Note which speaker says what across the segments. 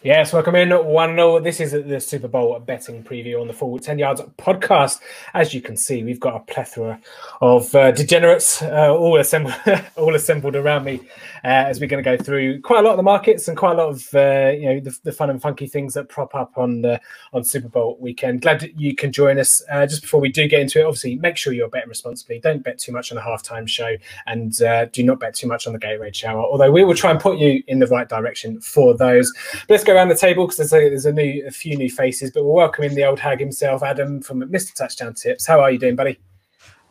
Speaker 1: Yes, welcome in. One nil. This is the Super Bowl betting preview on the Full Ten Yards podcast. As you can see, we've got a plethora of uh, degenerates uh, all assembled, all assembled around me uh, as we're going to go through quite a lot of the markets and quite a lot of uh, you know the, the, fun and funky things that prop up on on Super Bowl weekend. Glad that you can join us. Uh, just before we do get into it, obviously make sure you're betting responsibly. Don't bet too much on the halftime show, and uh, do not bet too much on the Gatorade shower. Although we will try and put you in the right direction for those. But let's go around the table because there's a, there's a new a few new faces, but we're welcoming the old hag himself, Adam from Mr. Touchdown Tips. How are you doing, buddy?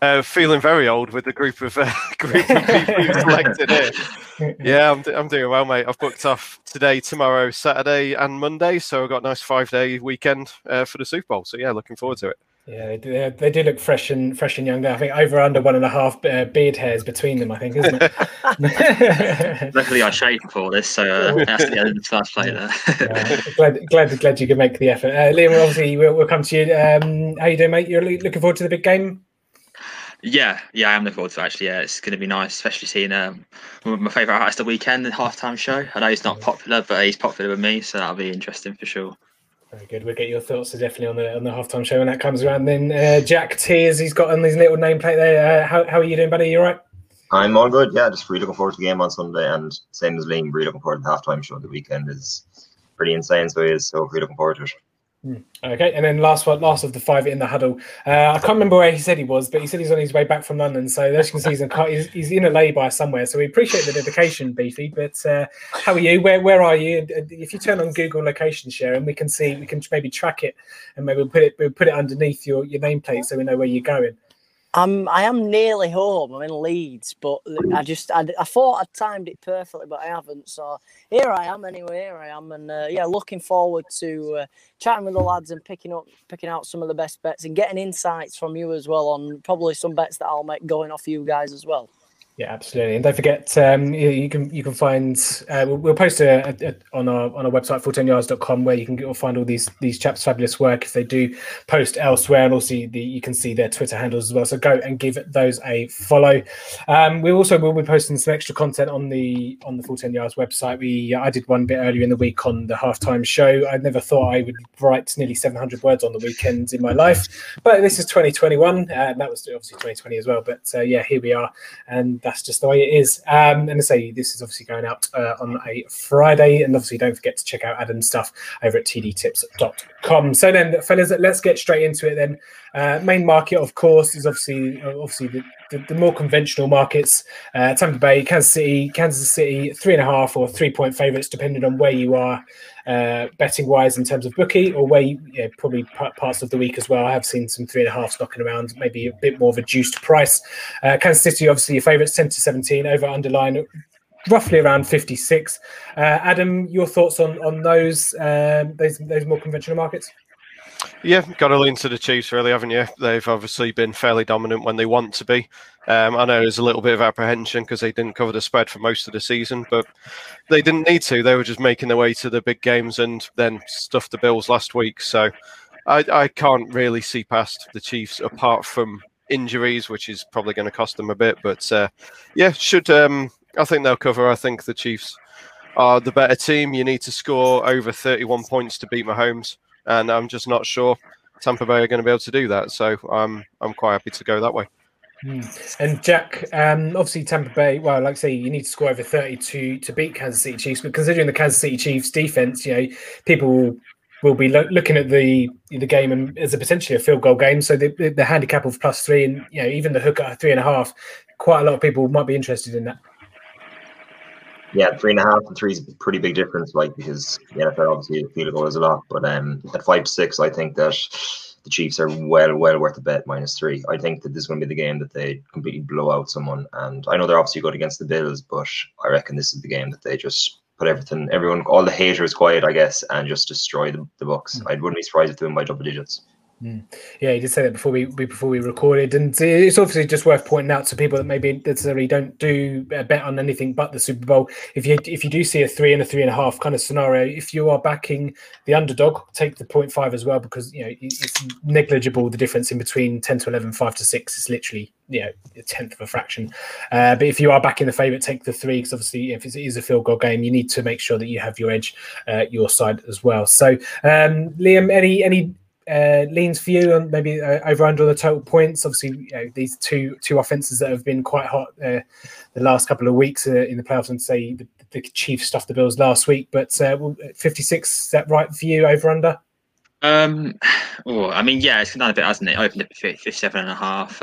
Speaker 2: Uh, feeling very old with the group of uh, group of people you've selected here. Yeah, I'm, I'm doing well, mate. I've booked off today, tomorrow, Saturday, and Monday, so I've got a nice five day weekend uh, for the Super Bowl. So yeah, looking forward to it.
Speaker 1: Yeah, they, they do look fresh and fresh and younger. I think over under one and a half uh, beard hairs between them. I think, isn't
Speaker 3: it? Luckily, I shaved before this, so uh, that's the end of the first play there.
Speaker 1: yeah, glad, glad, glad you could make the effort. Uh, Liam, obviously, we'll, we'll come to you. Um, how you doing, mate? You're looking forward to the big game?
Speaker 3: Yeah, yeah, I am looking forward to it, actually. Yeah, it's going to be nice, especially seeing um, my favourite artist of the Weeknd, the halftime show. I know he's not popular, but he's popular with me, so that'll be interesting for sure.
Speaker 1: Very good. We'll get your thoughts definitely on the on the halftime show when that comes around. Then uh, Jack Tears, he's got on his little nameplate there. Uh, how, how are you doing, buddy? You all right?
Speaker 4: I'm all good. Yeah, just really looking forward to the game on Sunday, and same as Liam, really looking forward to the halftime show. The Weeknd is pretty insane, so he is. So really looking forward to it.
Speaker 1: Hmm. Okay, and then last one, last of the five in the huddle. Uh, I can't remember where he said he was, but he said he's on his way back from London. So as you can see, he's in, he's, he's in a lay-by somewhere. So we appreciate the dedication, Beefy. But uh, how are you? Where where are you? If you turn on Google location share, and we can see, we can maybe track it, and maybe we'll put it we'll put it underneath your your nameplate, so we know where you're going.
Speaker 5: I'm I am nearly home. I'm in Leeds, but I just I, I thought I'd timed it perfectly, but I haven't. So here I am anyway. Here I am, and uh, yeah, looking forward to uh, chatting with the lads and picking up picking out some of the best bets and getting insights from you as well on probably some bets that I'll make going off you guys as well.
Speaker 1: Yeah, absolutely, and don't forget um, you, you, can you can find uh, we'll, we'll, post a, a, a, on our on our website full10yards.com where you can get, find all these these chaps' fabulous work if they do post elsewhere, and also the, you can see their Twitter handles as well. So go and give those a follow. Um, we also will be posting some extra content on the on the Full Ten Yards website. We I did one bit earlier in the week on the halftime show. I never thought I would write nearly 700 words on the weekends in my life, but this is 2021, uh, and that was obviously 2020 as well. But uh, yeah, here we are, and that's just the way it is. Um, and I say this is obviously going out uh, on a Friday, and obviously don't forget to check out Adam's stuff over at tdtips.com. So then, fellas, let's get straight into it. Then, uh, main market, of course, is obviously obviously the, the, the more conventional markets. Uh, Tampa Bay, Kansas City, Kansas City, three and a half or three point favorites, depending on where you are uh, betting wise in terms of bookie, or where you, yeah, probably p- parts of the week as well. I have seen some three and a half knocking around, maybe a bit more of a juiced price. Uh, Kansas City, obviously, your favourites, 10 to 17, over underline roughly around 56. Uh, Adam, your thoughts on on those um, those those more conventional markets?
Speaker 2: Yeah, got to lean to the Chiefs, really, haven't you? They've obviously been fairly dominant when they want to be. Um, I know there's a little bit of apprehension because they didn't cover the spread for most of the season, but they didn't need to. They were just making their way to the big games and then stuffed the Bills last week. So I, I can't really see past the Chiefs apart from injuries, which is probably going to cost them a bit. But uh, yeah, should um, I think they'll cover. I think the Chiefs are the better team. You need to score over 31 points to beat Mahomes and I'm just not sure Tampa Bay are going to be able to do that. So I'm I'm quite happy to go that way.
Speaker 1: Mm. And Jack, um, obviously Tampa Bay. Well, like I say, you need to score over thirty to to beat Kansas City Chiefs. But considering the Kansas City Chiefs defense, you know, people will, will be lo- looking at the the game and as a potentially a field goal game. So the, the, the handicap of plus three, and you know, even the hook at three and a half, quite a lot of people might be interested in that.
Speaker 4: Yeah, three and a half and three is a pretty big difference, like because the NFL obviously the field goal is a lot, but um, at five to six, I think that the Chiefs are well, well worth a bet minus three. I think that this is going to be the game that they completely blow out someone, and I know they're obviously good against the Bills, but I reckon this is the game that they just put everything, everyone, all the haters quiet, I guess, and just destroy the, the Bucks. Mm. I wouldn't be surprised if they win by double digits.
Speaker 1: Mm. Yeah, you did say that before we before we recorded, and it's obviously just worth pointing out to people that maybe necessarily don't do a bet on anything but the Super Bowl. If you if you do see a three and a three and a half kind of scenario, if you are backing the underdog, take the 0.5 as well because you know it's negligible the difference in between ten to 11, 5 to six. It's literally you know a tenth of a fraction. Uh, but if you are backing the favorite, take the three because obviously if it is a field goal game, you need to make sure that you have your edge uh, your side as well. So um, Liam, any any uh, leans for you on maybe uh, over under the total points. Obviously, you know, these two two offenses that have been quite hot uh, the last couple of weeks uh, in the playoffs, and say the, the Chiefs stuffed the Bills last week. But uh, 56 is that right for you over under?
Speaker 3: Um, oh, I mean, yeah, it's done a bit, hasn't it? Opened at 57 and a half.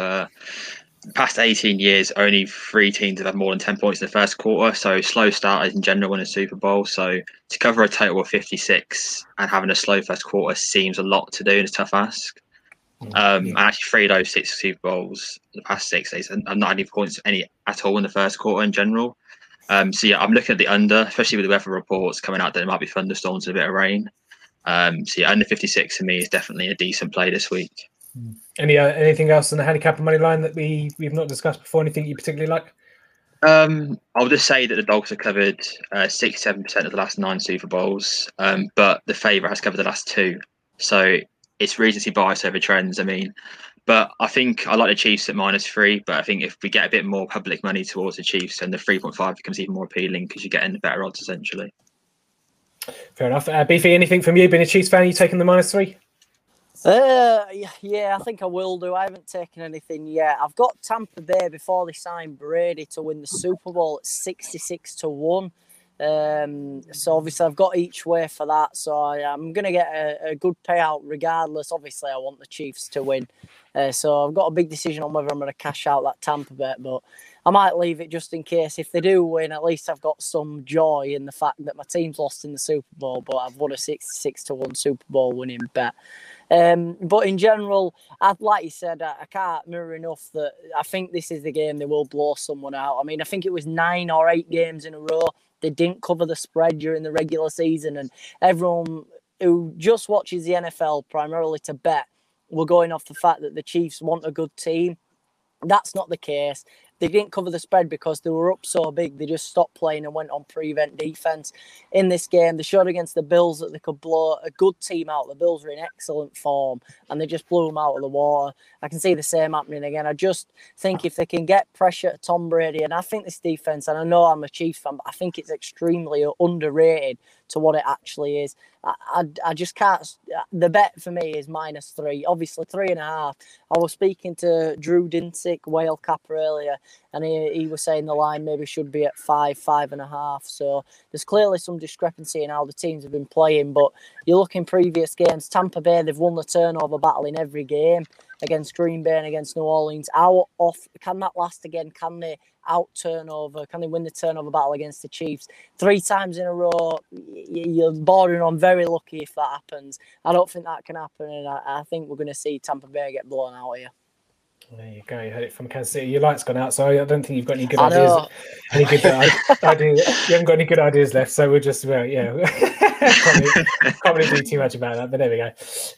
Speaker 3: Past 18 years, only three teams have had more than 10 points in the first quarter. So slow starters in general win a Super Bowl. So to cover a total of 56 and having a slow first quarter seems a lot to do and a tough ask. Mm, um, and actually, three of those six Super Bowls, in the past six days, have not any points any at all in the first quarter in general. Um, so yeah, I'm looking at the under, especially with the weather reports coming out that there might be thunderstorms and a bit of rain. Um, so yeah, under 56 for me is definitely a decent play this week.
Speaker 1: Any uh, anything else on the handicap and money line that we we've not discussed before? Anything you particularly like?
Speaker 3: Um, I'll just say that the dogs have covered uh, sixty-seven percent of the last nine Super Bowls, um, but the favourite has covered the last two. So it's recency bias over trends. I mean, but I think I like the Chiefs at minus three. But I think if we get a bit more public money towards the Chiefs, then the three point five becomes even more appealing because you're getting better odds essentially.
Speaker 1: Fair enough. Uh, Beefy, anything from you? Being a Chiefs fan, you taking the minus three?
Speaker 5: Uh, yeah, I think I will do. I haven't taken anything yet. I've got Tampa Bay before they sign Brady to win the Super Bowl at sixty-six to one. Um, so obviously I've got each way for that. So I, am going to get a, a, good payout regardless. Obviously I want the Chiefs to win. Uh, so I've got a big decision on whether I'm going to cash out that Tampa bet, but I might leave it just in case. If they do win, at least I've got some joy in the fact that my team's lost in the Super Bowl, but I've won a sixty-six to one Super Bowl winning bet. Um, but in general, I'd, like you said, I, I, can't mirror enough that I think this is the game they will blow someone out. I mean, I think it was nine or eight games in a row. They didn't cover the spread during the regular season, and everyone who just watches the NFL primarily to bet were going off the fact that the Chiefs want a good team. That's not the case. They didn't cover the spread because they were up so big. They just stopped playing and went on prevent defense. In this game, they showed against the Bills that they could blow a good team out. The Bills were in excellent form and they just blew them out of the water. I can see the same happening again. I just think if they can get pressure at Tom Brady, and I think this defense, and I know I'm a Chiefs fan, but I think it's extremely underrated to what it actually is. I, I, I, just can't. The bet for me is minus three. Obviously, three and a half. I was speaking to Drew Dinsick, Whale Capper earlier, and he, he was saying the line maybe should be at five, five and a half. So there's clearly some discrepancy in how the teams have been playing. But you look in previous games, Tampa Bay, they've won the turnover battle in every game against Green Bay and against New Orleans. How off can that last again? Can they out turnover? Can they win the turnover battle against the Chiefs three times in a row? You're bordering on very lucky if that happens. I don't think that can happen, and I, I think we're going to see Tampa Bay get blown out here.
Speaker 1: There you go. You heard it from Kansas City. Your light's gone out, so I don't think you've got any good ideas. Any good uh, ideas? You haven't got any good ideas left, so we're just well, yeah. can't really do too much about that, but there we go.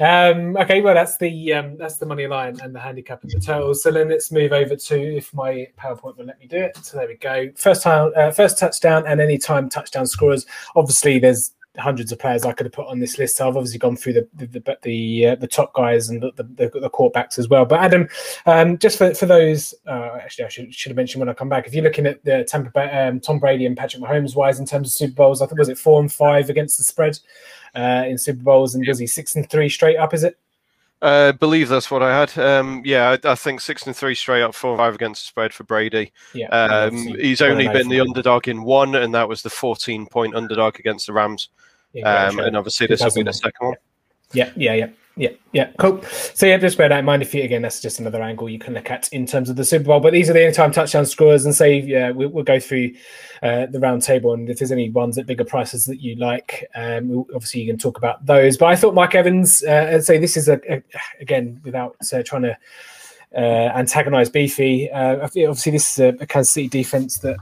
Speaker 1: Um, okay, well that's the um, that's the money line and the handicap and the totals. So then let's move over to if my PowerPoint will let me do it. So there we go. First time, uh, first touchdown, and any time touchdown scorers. Obviously, there's hundreds of players I could have put on this list. I've obviously gone through the the the, the, uh, the top guys and the, the, the quarterbacks as well. But Adam, um, just for, for those, uh, actually I should, should have mentioned when I come back. If you're looking at the Tampa, um, Tom Brady and Patrick Mahomes wise in terms of Super Bowls, I think was it four and five against the spread uh, in Super Bowls, and was he six and three straight up? Is it?
Speaker 2: I uh, believe that's what I had. Um, yeah, I, I, think six and three straight up, four five against the spread for Brady. Yeah, um, he's only been the underdog in one, and that was the 14 point underdog against the Rams. Yeah, um, and obviously this will be the second one.
Speaker 1: Yeah, yeah, yeah. Yeah, yeah, yeah, cool. So yeah, just bear that in mind. If you again, that's just another angle you can look at in terms of the Super Bowl. But these are the anytime touchdown scorers, and say yeah, we, will go through uh, the round table, and if there's any ones at bigger prices that you like, um, obviously you can talk about those. But I thought Mike Evans, uh, say this is a, a again without uh, trying to uh, antagonize Beefy. Uh, obviously, this is a Kansas City defense that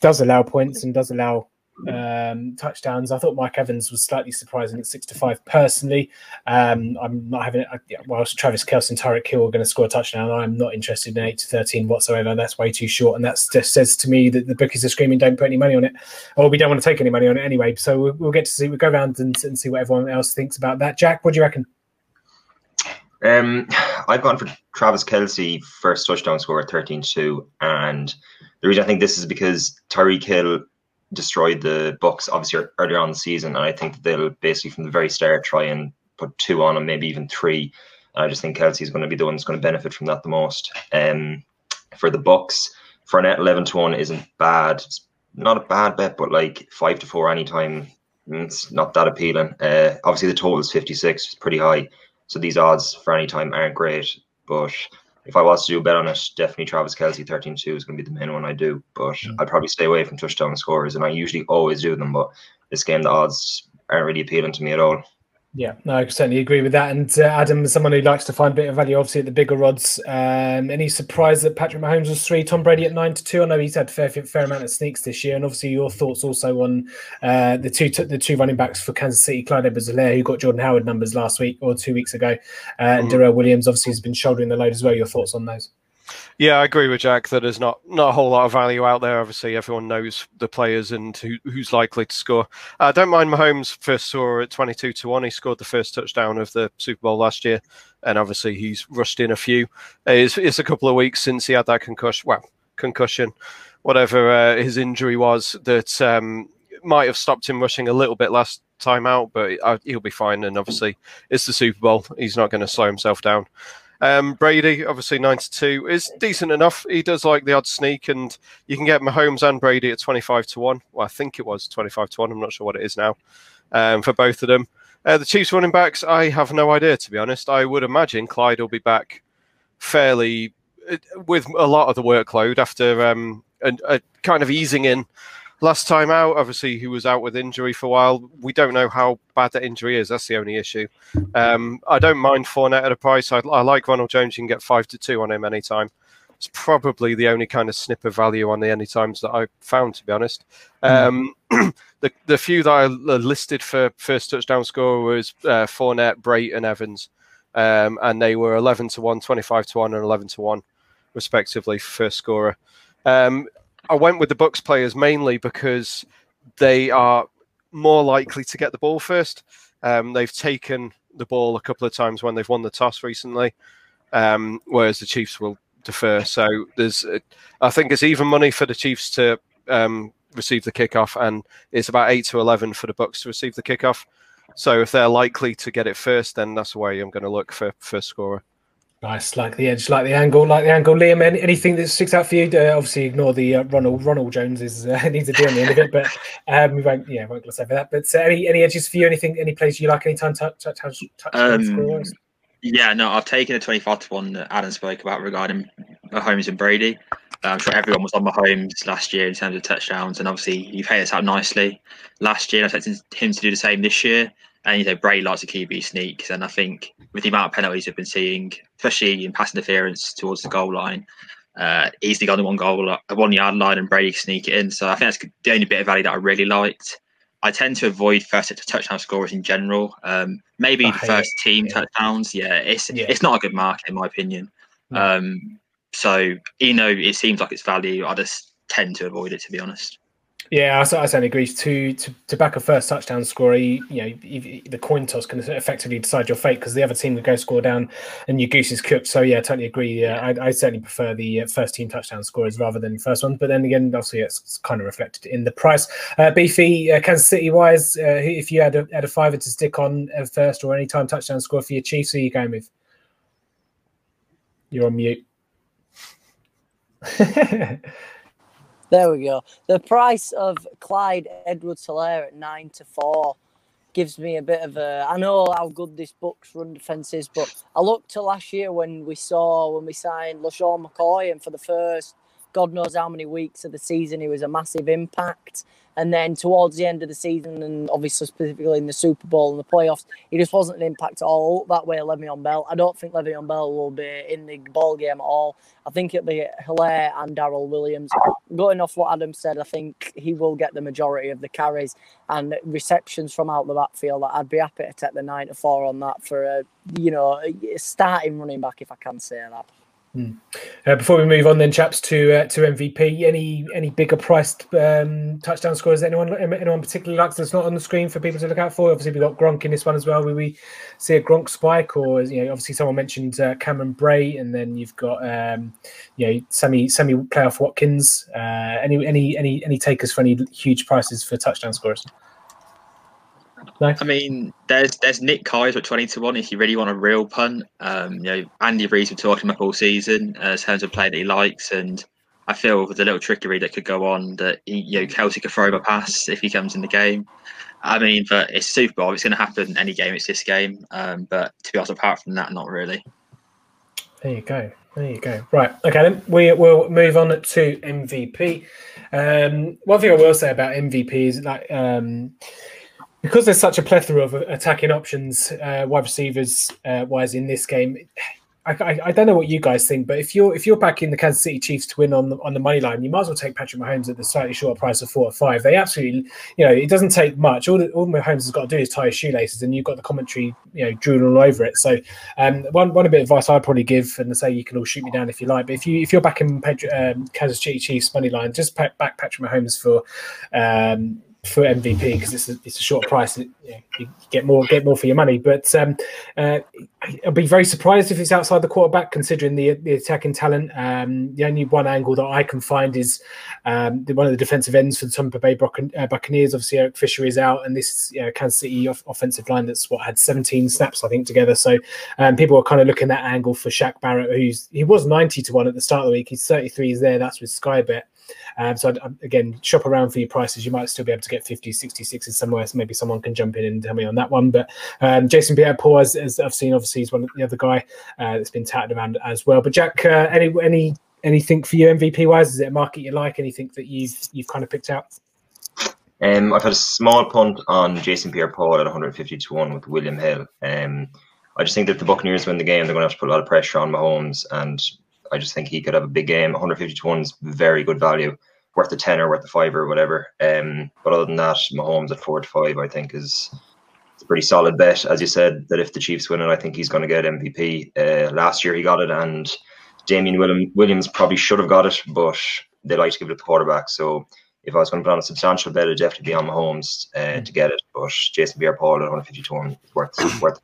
Speaker 1: does allow points and does allow um, touchdowns. I thought Mike Evans was slightly surprising at six to five. Personally, um, I'm not having. Uh, whilst Travis Kelce and Tyreek Hill are going to score a touchdown, I'm not interested in eight to thirteen whatsoever. That's way too short, and that just says to me that the bookies are screaming, "Don't put any money on it," or we don't want to take any money on it anyway. So we'll, we'll get to see. We'll go around and, and see what everyone else thinks about that. Jack, what do you reckon?
Speaker 4: Um, I've gone for Travis Kelce first touchdown score at 13-2, and the reason I think this is because Tyreek Hill destroyed the Bucks obviously earlier on the season, and I think that they'll basically from the very start try and put two on and maybe even three. And I just think Kelce is going to be the one that's going to benefit from that the most. Um, for the Bucks, Fournette eleven to one isn't bad. It's not a bad bet, but like five to four anytime, mm, it's not that appealing. Uh, obviously the total is fifty six, it's pretty high. So these odds for any time aren't great. But if I was to do a bet on it, definitely Travis Kelce 13 2 is going to be the main one I do. But. I'd probably stay away from touchdown scorers, and I usually always do them. But this game, the odds aren't really appealing to me at all.
Speaker 1: Yeah, no, I certainly agree with that. And uh, Adam, someone who likes to find a bit of value, obviously at the bigger odds. Um, any surprise that Patrick Mahomes was three, Tom Brady at nine to two? I know he's had fair fair amount of sneaks this year, and obviously your thoughts also on uh, the two the two running backs for Kansas City, Clyde Edwards-Helaire, who got Jordan Howard numbers last week or two weeks ago, uh, and mm. Darrel Williams obviously has been shouldering the load as well. Your thoughts on those?
Speaker 2: Yeah, I agree with Jack that there's not not a whole lot of value out there. Obviously, everyone knows the players and who, who's likely to score. I uh, don't mind Mahomes' first score at 22 to one. He scored the first touchdown of the Super Bowl last year, and obviously he's rushed in a few. It's, it's a couple of weeks since he had that concussion. Well, concussion, whatever uh, his injury was, that um, might have stopped him rushing a little bit last time out, but uh, he'll be fine. And obviously, it's the Super Bowl; he's not going to slow himself down. Um, Brady, obviously 92, is decent enough. He does like the odd sneak, and you can get Mahomes and Brady at 25 to 1. Well, I think it was 25 to 1. I'm not sure what it is now um, for both of them. Uh, the Chiefs running backs, I have no idea, to be honest. I would imagine Clyde will be back fairly uh, with a lot of the workload after um, a, a kind of easing in last time out, obviously, he was out with injury for a while. We don't know how bad that injury is. That's the only issue. Um, I don't mind Fournette at a price. I, I, like Ronald Jones. You can get five to two on him anytime. It's probably the only kind of snip of value on the any times that I found, to be honest. Um, the the few that I listed for first touchdown score was uh, Fournette, Brate, and Evans, um, and they were 11 to one, 25 to one, and 11 to one, respectively, for first scorer. Um, I went with the Bucks players mainly because they are more likely to get the ball first. Um, they've taken the ball a couple of times when they've won the toss recently, um, whereas the Chiefs will defer. So there's, I think it's even money for the Chiefs to um, receive the kickoff, and it's about eight to eleven for the Bucks to receive the kickoff. So if they're likely to get it first, then that's the way I'm going to look for first scorer.
Speaker 1: Nice, like the edge, like the angle, like the angle. Liam, any, anything that sticks out for you? Uh, obviously, ignore the uh, Ronald. Ronald Jones is uh, needs a D on the end of it, but um, we won't. Yeah, won't gloss over that. But any any edges for you? Anything? Any plays you like? Any time touch touch touch? touch
Speaker 3: um, yeah, no, I've taken a twenty-five to one that Adam spoke about regarding Mahomes and Brady. Uh, I'm sure everyone was on Mahomes last year in terms of touchdowns, and obviously you've hit us out nicely last year. I expect him to do the same this year. And you know, Bray likes a QB sneaks, and I think with the amount of penalties we've been seeing, especially in pass interference towards the goal line, uh, easily got the one goal, one yard line, and Brady sneak it in. So I think that's the only bit of value that I really liked. I tend to avoid first touchdown scorers in general. Um, maybe the first it. team yeah. touchdowns. Yeah, it's yeah. it's not a good market in my opinion. No. Um, so you know, it seems like it's value. I just tend to avoid it to be honest.
Speaker 1: Yeah, I, certainly agree. To, to to back a first touchdown scorer, you, you know, the coin toss can effectively decide your fate because the other team would go score down and your goose is cooked. So yeah, I totally agree. Yeah, I, I certainly prefer the uh, first team touchdown scorers rather than first one. But then again, obviously it's kind of reflected in the price. Uh, Beefy, uh, Kansas City wise, uh, if you had a, had a fiver to stick on first or any time touchdown score for your Chiefs, who are you going with? You're on mute.
Speaker 5: There we go. The price of Clyde Edwards Helaire at nine to four gives me a bit of a. I know how good this Bucks run defense is, but I look to last year when we saw when we signed LeSean McCoy, and for the first God knows how many weeks of the season he was a massive impact. And then towards the end of the season, and obviously specifically in the Super Bowl and the playoffs, he just wasn't an impact at all. That way, Le'Veon Bell. I don't think Le'Veon Bell will be in the ball game at all. I think it'll be Helaire and Darrel Williams. Going off what Adam said, I think he will get the majority of the carries and receptions from out the backfield. I'd be happy to take the nine to four on that for a you know starting running back if I can say that.
Speaker 1: Hmm. Uh, before we move on, then, chaps, to uh, to MVP, any any bigger priced um, touchdown scores? Anyone anyone particularly likes that's not on the screen for people to look out for? Obviously, we have got Gronk in this one as well. Will we see a Gronk spike, or you know, obviously someone mentioned uh, Cameron Brate, and then you've got um, you know Sammy Sammy playoff Watkins. Uh, any any any any takers for any huge prices for touchdown scores?
Speaker 3: No. I mean, there's there's Nick Keizer at twenty to one. If you really want a real punt, um, you know, Andy Reid's been talking about all season uh, in terms of play that he likes, and I feel with a little trickery that could go on that he, you know Kelce could throw him a pass if he comes in the game. I mean, but it's Super Bowl. It's going to happen any game. It's this game. Um, but to be honest, apart from that, not really.
Speaker 1: There you go. There you go. Right. Okay. Then we will move on to MVP. Um, one thing I will say about MVP is like. Um, because there's such a plethora of attacking options, uh, wide receivers uh, wise in this game. I, I, I, don't know what you guys think, but if you're if you're backing the Kansas City Chiefs to win on the on the money line, you might as well take Patrick Mahomes at the slightly shorter price of four or five. They absolutely, you know, it doesn't take much. All that all Mahomes has got to do is tie his shoelaces, and you've got the commentary, you know, drooling all over it. So, um, one one bit of advice I'd probably give, and say you can all shoot me down if you like, but if you if you're backing um, Kansas City Chiefs money line, just back Patrick Mahomes for. Um, for MVP because it's a, it's a short price. You, know, you, get more get more for your money. But um, uh, I'd be very surprised if it's outside the quarterback, considering the the attacking talent. Um, the only one angle that I can find is um, the, one of the defensive ends for the Tampa Bay uh, Buccaneers. Obviously, Eric Fisher is out, and this you know, Kansas City off- offensive line that's what had 17 snaps I think together. So um, people are kind of looking that angle for Shaq Barrett, who's he was 90 to one at the start of the week. He's 33. He's there. That's with Sky Bet. Um, so I'd, again, shop around for your prices. You might still be able to get 50, 66 somewhere. So maybe someone can jump in and tell me on that one. But um, Jason Pierre-Paul, as, as, I've seen, obviously he's one of the other guy uh, that's been touted around as well. But Jack, uh, any any anything for you MVP wise? Is it a market you like? Anything that you've you've kind of picked out?
Speaker 4: Um, I've had a small punt on Jason Pierre-Paul at 150 to one with William Hill. Um, I just think that the Buccaneers win the game, they're going to have to put a lot of pressure on Mahomes, and I just think he could have a big game. 150 to one is very good value, worth the 10 or worth the 5 or whatever. Um, but other than that, Mahomes at 4 to 5, I think, is a pretty solid bet. As you said, that if the Chiefs win it, I think he's going to get MVP. Uh, last year he got it, and Damien Williams probably should have got it, but they like to give it to the quarterback. So if I was going to put on a substantial bet, it'd definitely be on Mahomes uh, to get it. But Jason Pierre-Paul at 150 to 1 worth, worth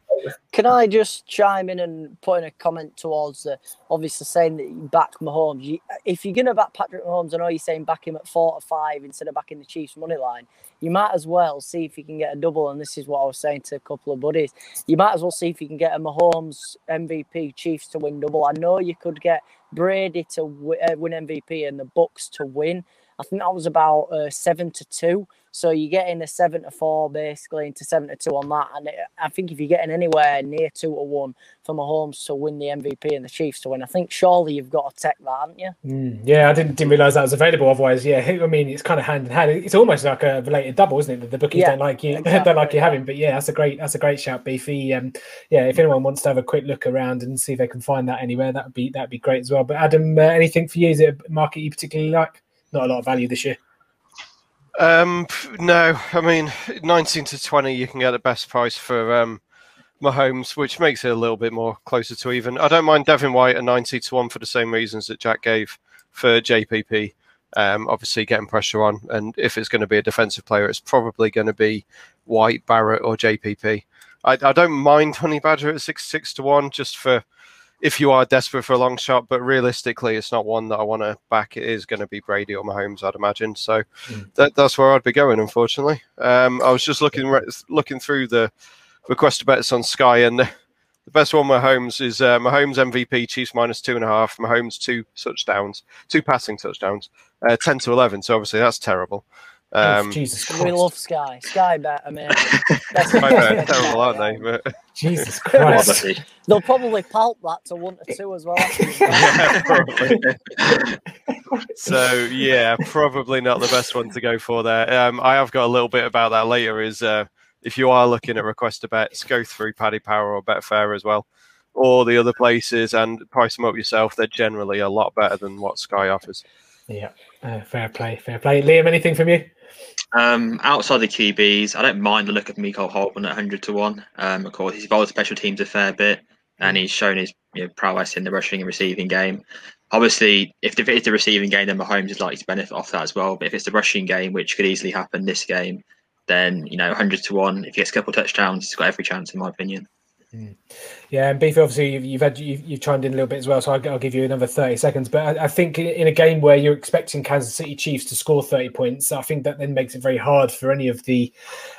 Speaker 5: can I just chime in and put in a comment towards the obviously saying that you back Mahomes? You, if you're going to back Patrick Mahomes, I know you're saying back him at four to five instead of backing the Chiefs money line. You might as well see if you can get a double. And this is what I was saying to a couple of buddies. You might as well see if you can get a Mahomes MVP Chiefs to win double. I know you could get Brady to uh, win MVP and the Bucks to win. I think that was about uh, seven to two. So you're getting a seven to four basically into seven to two on that. And it, I think if you're getting anywhere near two to one for Mahomes to win the MVP and the Chiefs to win, I think surely you've got to take that, haven't you?
Speaker 1: Mm, yeah, I didn't didn't realize that was available. Otherwise, yeah, I mean it's kind of hand in hand. It's almost like a related double, isn't it? That the bookies yeah, don't like you exactly, don't like you having. But yeah, that's a great that's a great shout, Beefy. Um, yeah, if anyone wants to have a quick look around and see if they can find that anywhere, that would be that'd be great as well. But Adam, uh, anything for you? Is it a market you particularly like? Not a lot of value this year.
Speaker 2: Um, no, I mean, 19 to 20, you can get the best price for um, Mahomes, which makes it a little bit more closer to even. I don't mind Devin White at 90 to 1 for the same reasons that Jack gave for JPP. Um, obviously, getting pressure on, and if it's going to be a defensive player, it's probably going to be White, Barrett, or JPP. I, I don't mind Honey Badger at 6 6 to 1 just for if you are desperate for a long shot, but realistically, it's not one that I want to back. It is going to be Brady or Mahomes, I'd imagine. So mm. that, that's where I'd be going. Unfortunately, um, I was just looking looking through the request to bets on Sky, and the, best one Mahomes is uh, Mahomes MVP, Chiefs minus two and a half, Mahomes two touchdowns, two passing touchdowns, uh, ten to eleven. So obviously that's terrible. Um,
Speaker 1: Jesus
Speaker 5: We love Sky. Sky bet, I mean. That's
Speaker 2: I know, terrible, aren't they? But,
Speaker 1: Jesus Christ.
Speaker 5: They'll probably pulp that to one to two as well.
Speaker 2: yeah, probably. so yeah, probably not the best one to go for there. Um, I have got a little bit about that later. Is uh, if you are looking at request a bets, go through Paddy Power or Betfair as well, or the other places, and price them up yourself. They're generally a lot better than what Sky offers.
Speaker 1: Yeah, uh, fair play, fair play. Liam, anything from you?
Speaker 3: Um, outside the QBs, I don't mind the look of Mecole Hardman at 100 to 1. Um, of course, he's involved special teams a fair bit and he's shown his you know, prowess in the rushing and receiving game. Obviously, if it is the receiving game, then Mahomes is likely to benefit off that as well. But if it's the rushing game, which could easily happen this game, then, you know, 100 to 1, if he gets a couple touchdowns, he's got every chance, in my opinion.
Speaker 1: Yeah, and Beefy, obviously you've, you've had you've, you've chimed in a little bit as well, so I'll, I'll give you another thirty seconds. But I, I think in, a game where you're expecting Kansas City Chiefs to score thirty points, I think that then makes it very hard for any of the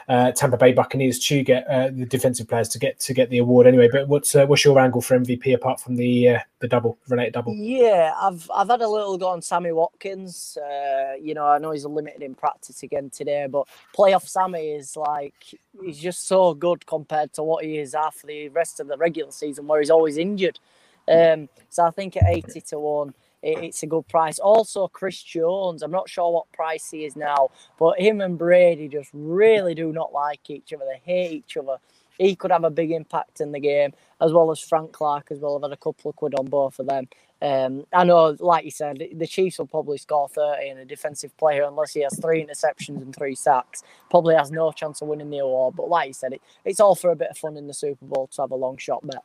Speaker 1: uh, Tampa Bay Buccaneers to get uh, the defensive players to get to get the award anyway. But what's uh, what's your angle for MVP apart from the uh, the double related double?
Speaker 5: Yeah, I've I've had a little go on Sammy Watkins. Uh, you know, I know he's limited in practice again today, but playoff Sammy is like he's just so good compared to what he is after the rest of the regular season, where he's always injured. Um, so I think at eighty to one, it, it's a good price. Also, Chris Jones. I'm not sure what price he is now, but him and Brady just really do not like each other. They hate each other. He could have a big impact in the game, as well as Frank Clark as well. I've had a couple of quid on both of them. Um, I know, like you said, the Chiefs will probably score 30 and a defensive player, unless he has three interceptions and three sacks, probably has no chance of winning the award. But like you said, it, it's all for a bit of fun in the Super Bowl to have a long shot bet.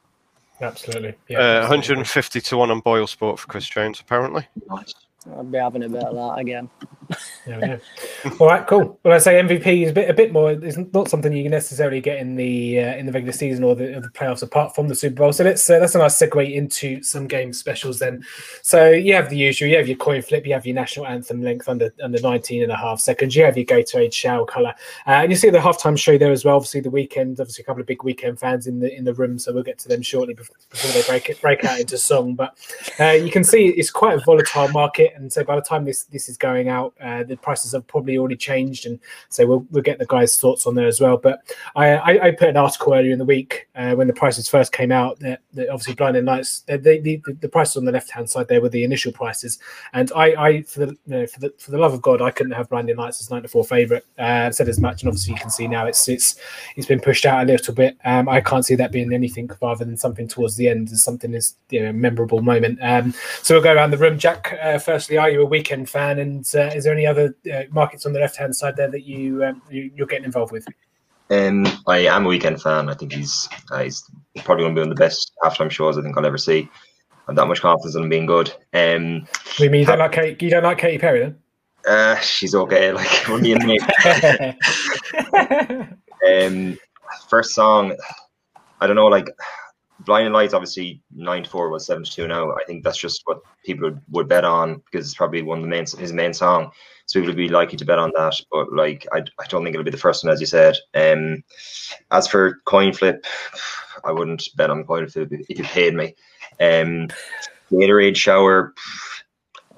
Speaker 1: Absolutely, yeah.
Speaker 2: Uh,
Speaker 1: absolutely.
Speaker 2: 150 to one on Boyle Sport for Chris Jones, apparently.
Speaker 3: Nice.
Speaker 5: I'll be having a bit of that again.
Speaker 1: Go. All right, cool. Well, I say MVP is a bit a bit more. It's not something you can necessarily get in the uh, in the regular season or the, or the playoffs apart from the Super Bowl. So let's uh, that's a nice segue into some game specials then. So you have the usual. You have your coin flip. You have your national anthem length under under 19 and a half seconds. You have your Gatorade shower color, uh, and you see the halftime show there as well. Obviously, the Weeknd. Obviously, a couple of big Weeknd fans in the in the room. So we'll get to them shortly before, before they break it break out into song. But uh, you can see it's quite a volatile market, and so by the time this this is going out, uh, the prices have probably already changed, and so we'll we'll get the guys' thoughts on there as well. But I I, I put an article earlier in the week uh, when the prices first came out that, that obviously blinding lights the the, the, the prices on the left hand side there were the initial prices, and I I for the you know, for the for the love of God I couldn't have blinding lights as 94 favorite. Uh, said as much, and obviously you can see now it's it's it's been pushed out a little bit. Um, I can't see that being anything rather than something towards the end as something is you know memorable moment. Um, so we'll go around the room. Jack, uh, firstly, are you a Weeknd fan? And uh, is there any other uh, markets on the left hand side there that you, um, you you're getting involved with?
Speaker 4: Um, I am a Weeknd fan. I think he's uh, he's probably going to be one of the best halftime shows I think I'll ever see. I have that much confidence in him being good. Um,
Speaker 1: We mean you don't like Kate, you don't like Katy Perry then?
Speaker 4: uh, she's okay. Like only in the um, first song, I don't know. Like Blinding Lights, obviously nine four was seven to two now. I think that's just what people would, bet on because it's probably one of the main his main song. So people would be likely to bet on that. But like, I, I don't think it'll be the first one, as you said. Um, as for coin flip, I wouldn't bet on coin flip if, you paid me. Um, Gatorade shower,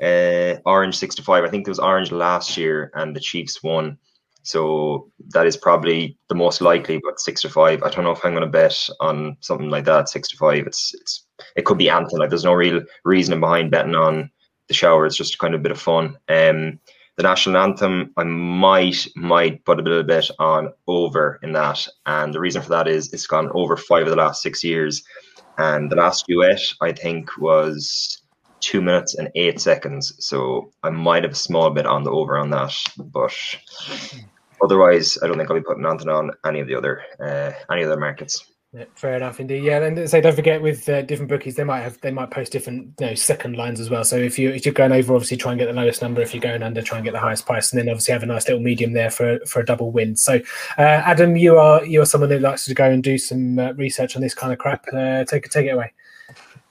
Speaker 4: uh, orange six to five. I think it was orange last year, and the Chiefs won. So that is probably the most likely, but six to five. I don't know if I'm going to bet on something like that. Six to five. It's it's it could be anthem. Like there's no real reasoning behind betting on the shower. It's just kind of a bit of fun. Um, the national anthem, I might might put a little bit on over in that, and the reason for that is it's gone over five of the last six years, and the last duet I think was two minutes and eight seconds. So I might have a small bit on the over on that, but otherwise, I don't think I'll be putting anything on any of the other uh, any other markets.
Speaker 1: Yeah, fair enough, indeed. Yeah, and so don't forget with uh, different bookies, they might have they might post different you know second lines as well. So if you if you're going over, obviously try and get the lowest number. If you're going under, try and get the highest price, and then obviously have a nice little medium there for for a double win. So, uh, Adam, you are you are someone who likes to go and do some uh, research on this kind of crap. Uh, take take it away.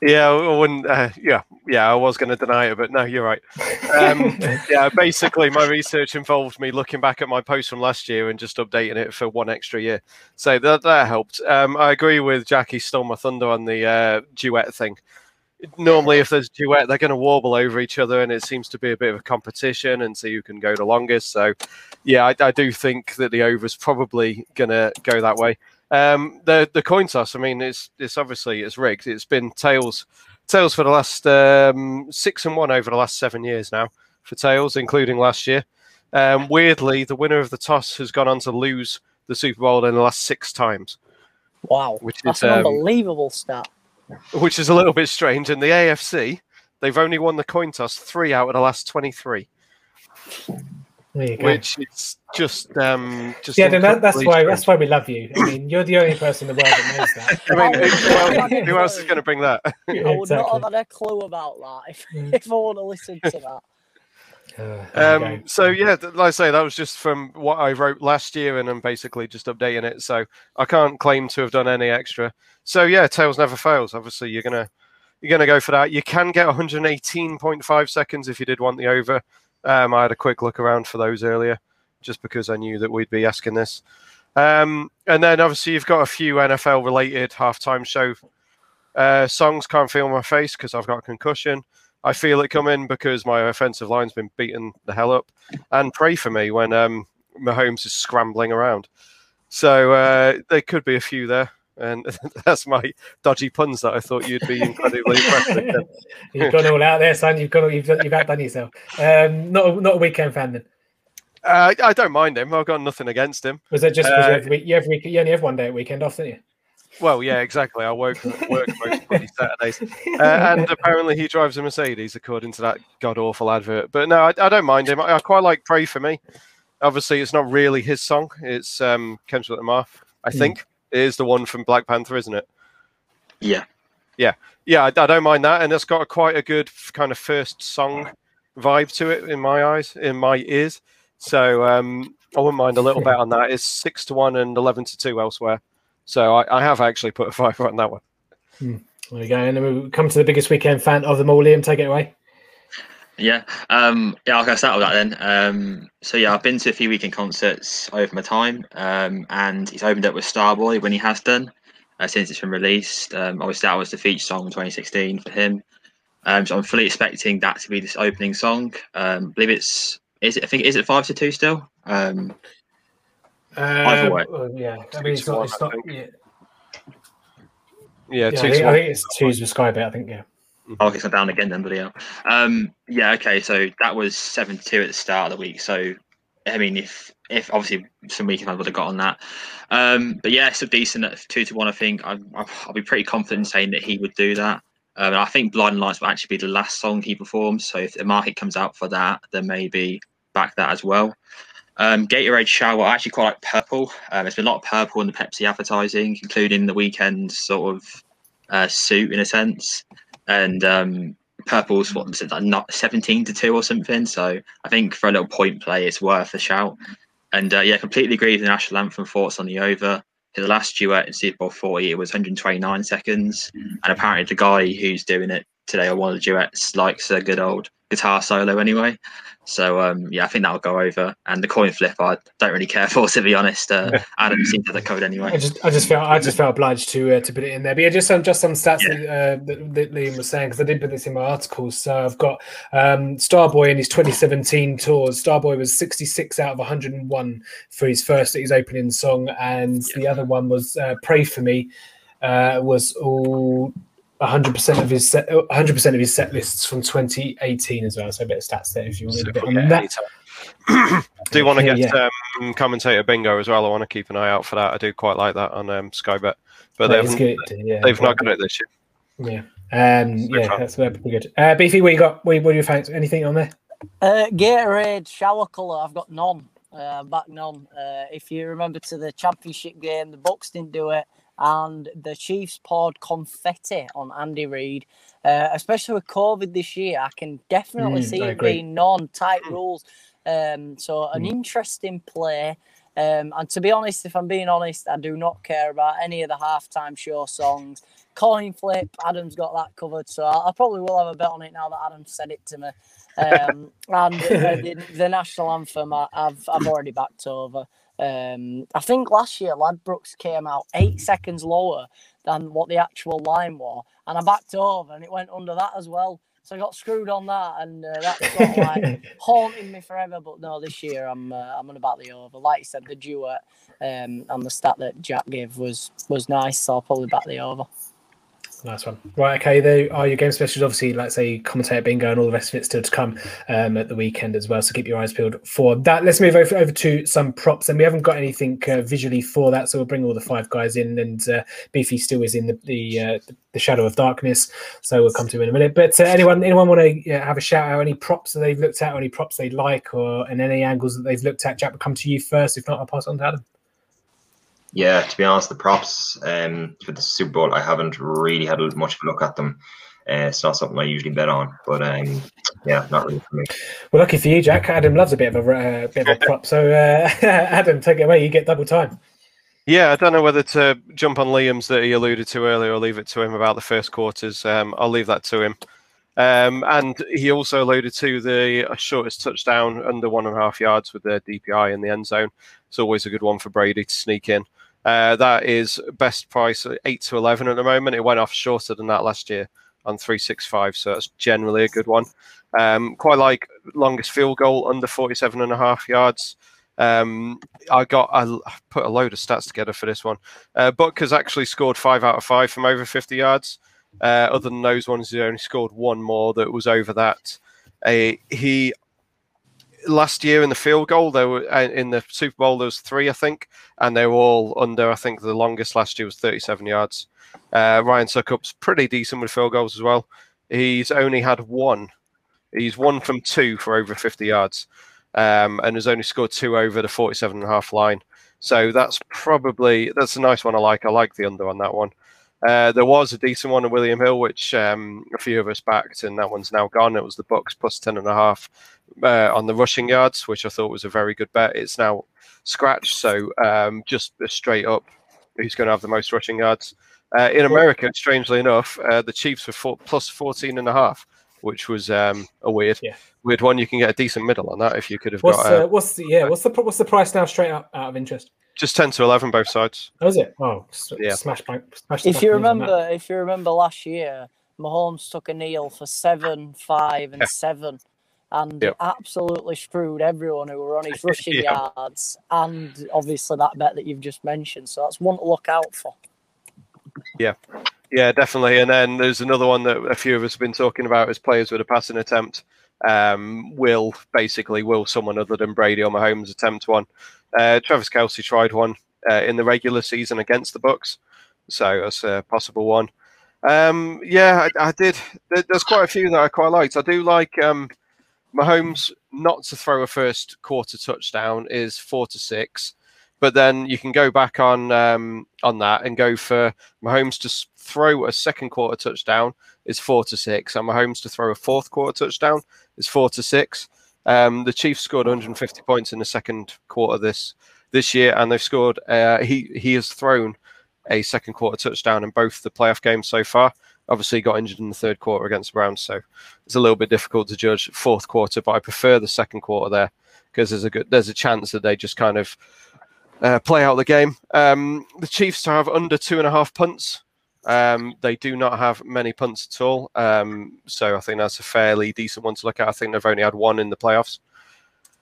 Speaker 2: Yeah, I wouldn't. Uh, yeah, yeah, I was going to deny it, but no, you're right. Um, yeah, basically, my research involved me looking back at my post from last year and just updating it for one extra year. So that that helped. Um, I agree with Jackie. Stole my thunder on the uh, duet thing. normally if there's a duet, they're going to warble over each other, and it seems to be a bit of a competition and see who can go the longest. So, yeah, I, I do think that the over's probably going to go that way. Um, the the coin toss, I mean, it's it's obviously it's rigged. It's been tails tails for the last um, six and one over the last seven years now for tails, including last year. Um, weirdly, the winner of the toss has gone on to lose the Super Bowl in the last six times.
Speaker 5: Wow,
Speaker 2: which
Speaker 5: that's
Speaker 2: is
Speaker 5: an
Speaker 2: um,
Speaker 5: unbelievable stat.
Speaker 2: Which is a little bit strange. In the AFC, they've only won the coin toss three out of the last twenty-three. Which is just, um, just
Speaker 1: yeah. That, that's why that's why we love you. I mean, you're the only person in the world that knows that.
Speaker 2: I mean, who, else, who else is going to bring that?
Speaker 5: yeah, I would exactly. not have had a clue about that if, mm. if I want to listen to that.
Speaker 2: Uh, um, so yeah, like I say, that was just from what I wrote last year, and I'm basically just updating it. So I can't claim to have done any extra. So yeah, tails never fails. Obviously, you're gonna you're gonna go for that. You can get 118.5 seconds if you did want the over. Um, I had a quick look around for those earlier, just because I knew that we'd be asking this. Um, and then obviously you've got a few NFL related halftime show uh, songs. Can't feel my face because I've got concussion. I feel it coming because my offensive line's been beaten the hell up, and pray for me when um, Mahomes is scrambling around. So uh, there could be a few there, and that's my dodgy puns that I thought you'd be incredibly impressed with.
Speaker 1: you've gone all out there, son. You've gone, you've, you've outdone yourself. Um, not, a, not a Weeknd fan then.
Speaker 2: Uh, I don't mind him. I've got nothing against him.
Speaker 1: Was that just uh, you, have, you, have, you only have one day at weekend off, didn't you?
Speaker 2: Well, yeah, exactly. I work work most bloody Saturdays, uh, and apparently he drives a Mercedes, according to that god awful advert. But no, I, I don't mind him. I, I, quite like "Pray for Me." Obviously, it's not really his song. It's um, Kendrick Lamar, I hmm. think. Mm. It is the one from Black Panther, isn't it?
Speaker 3: Yeah,
Speaker 2: yeah, yeah. I, I don't mind that, and it's got a, quite a good kind of first song vibe to it in my eyes, in my ears. So um, I wouldn't mind a little bit on that. It's six to one and eleven to two elsewhere. So I, I have actually put a fiver on that one.
Speaker 1: Hmm. There we go. And then we come to the biggest Weeknd fan of them all. Liam, take it away.
Speaker 3: Yeah, um, yeah, I'll start with that then. Um, so yeah, I've been to a few Weeknd concerts over my time, um, and he's opened up with Starboy when he has done uh, since it's been released. Um, obviously, that was the feature song in 2016 for him. Um, so I'm fully expecting that to be this opening song. Um, I believe it's is it I think is it five to two still? Um,
Speaker 1: Either way. Uh, yeah, I mean, it's not. It's not yeah.
Speaker 2: Yeah,
Speaker 1: yeah I, think, I, think, it's twos with Skybet. I think yeah.
Speaker 3: Oh, okay, so down again then, but yeah. Um, yeah, okay, so that was seven two at the start of the week. So, I mean, if if obviously some weekend I would have got on that, um, but yeah, so decent at two to one. I think I, will be pretty confident in saying that he would do that. Um, I think Blind Lights will actually be the last song he performs. So if the market comes out for that, then maybe back that as well. Um, Gatorade shower, I actually quite like purple. Um, there's been a lot of purple in the Pepsi advertising, including the Weeknd sort of uh, suit in a sense. And um, purple's what was it, like not 17 to 2 or something. So I think for a little point play, it's worth a shout. And uh, yeah, completely agree with the national anthem thoughts on the over. The last duet in Super Bowl 40, it was 129 seconds. And apparently, the guy who's doing it today or one of the duets likes a good old guitar solo anyway. So um, yeah, I think that'll go over. And the coin flip, I don't really care for, to be honest. Uh, Adam seems to have the code anyway.
Speaker 1: I just, I just felt, I just felt obliged to uh, to put it in there. But yeah, just some, just some stats yeah. that, uh, that, that, Liam was saying because I did put this in my articles. So I've got um, Starboy in his 2017 tours. Starboy was 66 out of 101 for his first his opening song, and yeah. the other one was uh, "Pray for Me." Uh, was all 100% of his set, 100% of his set lists from 2018 as well. So a bit of stats there if you want so, a bit on that.
Speaker 2: do you want to get yeah. um, commentator bingo as well? I want to keep an eye out for that. I do quite like that on um, Sky Bet, but they've, yeah, they've not got it this
Speaker 1: year. Yeah, um, yeah, that's very pretty good. Uh, Beefy, what you got? What, what do you think? Anything on there?
Speaker 5: Uh, Gatorade shower color. I've got none. Uh, back none. Uh, if you remember to the championship game, the Bucks didn't do it and the Chiefs poured confetti on Andy Reid. Uh, especially with COVID this year, I can definitely mm, see it being non-tight hmm. rules. Um, so an mm. interesting play. Um, and to be honest, if I'm being honest, I do not care about any of the halftime show songs. Coin flip, Adam's got that covered, so I, I probably will have a bet on it now that Adam said it to me. Um, and uh, the, the, national anthem, I, have I've already backed over. Um, I think last year Ladbrokes came out eight seconds lower than what the actual line was, and I backed over and it went under that as well. So I got screwed on that, and uh, that's sort of like haunting me forever. But no, this year I'm uh, I'm gonna back the over. Like you said, the duet um, and the stat that Jack gave was was nice, so I'll probably back the over.
Speaker 1: Nice one. Right, okay. There are your game specials. Obviously, like say, commentator bingo and all the rest of it still to come um, at the weekend as well. So keep your eyes peeled for that. Let's move over, over to some props, and we haven't got anything uh, visually for that, so we'll bring all the five guys in. And uh, Beefy still is in the the, uh, the shadow of darkness, so we'll come to him in a minute. But uh, anyone anyone want to have a shout out? Any props that they've looked at, or any props they like, or and any angles that they've looked at? Jack, will come to you first. If not, I'll pass on to Adam.
Speaker 4: Yeah, to be honest, the props um, for the Super Bowl, I haven't really had much of a look at them. Uh, it's not something I usually bet on, but um, yeah, not really for me.
Speaker 1: Well, lucky for you, Jack. Adam loves a bit of a uh, bit of a prop. So, uh, Adam, take it away. You get double time.
Speaker 2: Yeah, I don't know whether to jump on Liam's that he alluded to earlier or leave it to him about the first quarters. Um, I'll leave that to him. Um, and he also alluded to the shortest touchdown under one and a half yards with the DPI in the end zone. It's always a good one for Brady to sneak in. Uh, that is best price eight to eleven at the moment. It went off shorter than that last year on three six five, so that's generally a good one. Um, quite like longest field goal under 47 and a half yards. Um, I got I put a load of stats together for this one. Uh, Buck has actually scored five out of five from over 50 yards. Uh, other than those ones, he only scored one more that was over that. Uh, he last year in the field goal, there were uh, in the Super Bowl there was three, I think, and they were all under. I think the longest last year was 37 yards. Uh, Ryan Succop's pretty decent with field goals as well. He's only had one. He's one from two for over 50 yards, um, and has only scored two over the 47 and a half line. So that's probably that's a nice one. I like. I like the under on that one. Uh, there was a decent one at William Hill, which um, a few of us backed, and that one's now gone. It was the Bucks plus ten and a half uh, on the rushing yards, which I thought was a very good bet. It's now scratched, so um, just straight up, who's going to have the most rushing yards? Uh, in America, strangely enough, uh, the Chiefs were four, plus 14 and a half, which was um, a weird, yeah. weird one. You can get a decent middle on that if you could have
Speaker 1: what's,
Speaker 2: got.
Speaker 1: Uh, what's the yeah? What's the what's the price now? Straight up out of interest.
Speaker 2: Just ten to eleven, both sides.
Speaker 1: Oh, is it? Oh,
Speaker 2: yeah.
Speaker 1: Smash,
Speaker 5: smash if you remember, if you remember last year, Mahomes took a kneel for seven, five, and yeah. seven, and yep. absolutely screwed everyone who were on his rushing yeah. yards, and obviously that bet that you've just mentioned. So that's one to look out for.
Speaker 2: Yeah, yeah, definitely. And then there's another one that a few of us have been talking about as players with a passing attempt. Um, will basically will someone other than Brady or Mahomes attempt one? Uh, Travis Kelce tried one uh, in the regular season against the Bucks, so that's a possible one. Um, yeah, I, I did. There's quite a few that I quite liked. I do like um, Mahomes not to throw a first quarter touchdown is four to six, but then you can go back on um, on that and go for Mahomes to throw a second quarter touchdown is four to six, and Mahomes to throw a fourth quarter touchdown is four to six. Um, the Chiefs scored 150 points in the second quarter this this year, and they've scored. Uh, he he has thrown a second quarter touchdown in both the playoff games so far. Obviously, got injured in the third quarter against the Browns, so it's a little bit difficult to judge fourth quarter. But I prefer the second quarter there because there's a good there's a chance that they just kind of uh, play out the game. Um, the Chiefs have under two and a half punts um, they do not have many punts at all, um, so I think that's a fairly decent one to look at. I think they've only had one in the playoffs,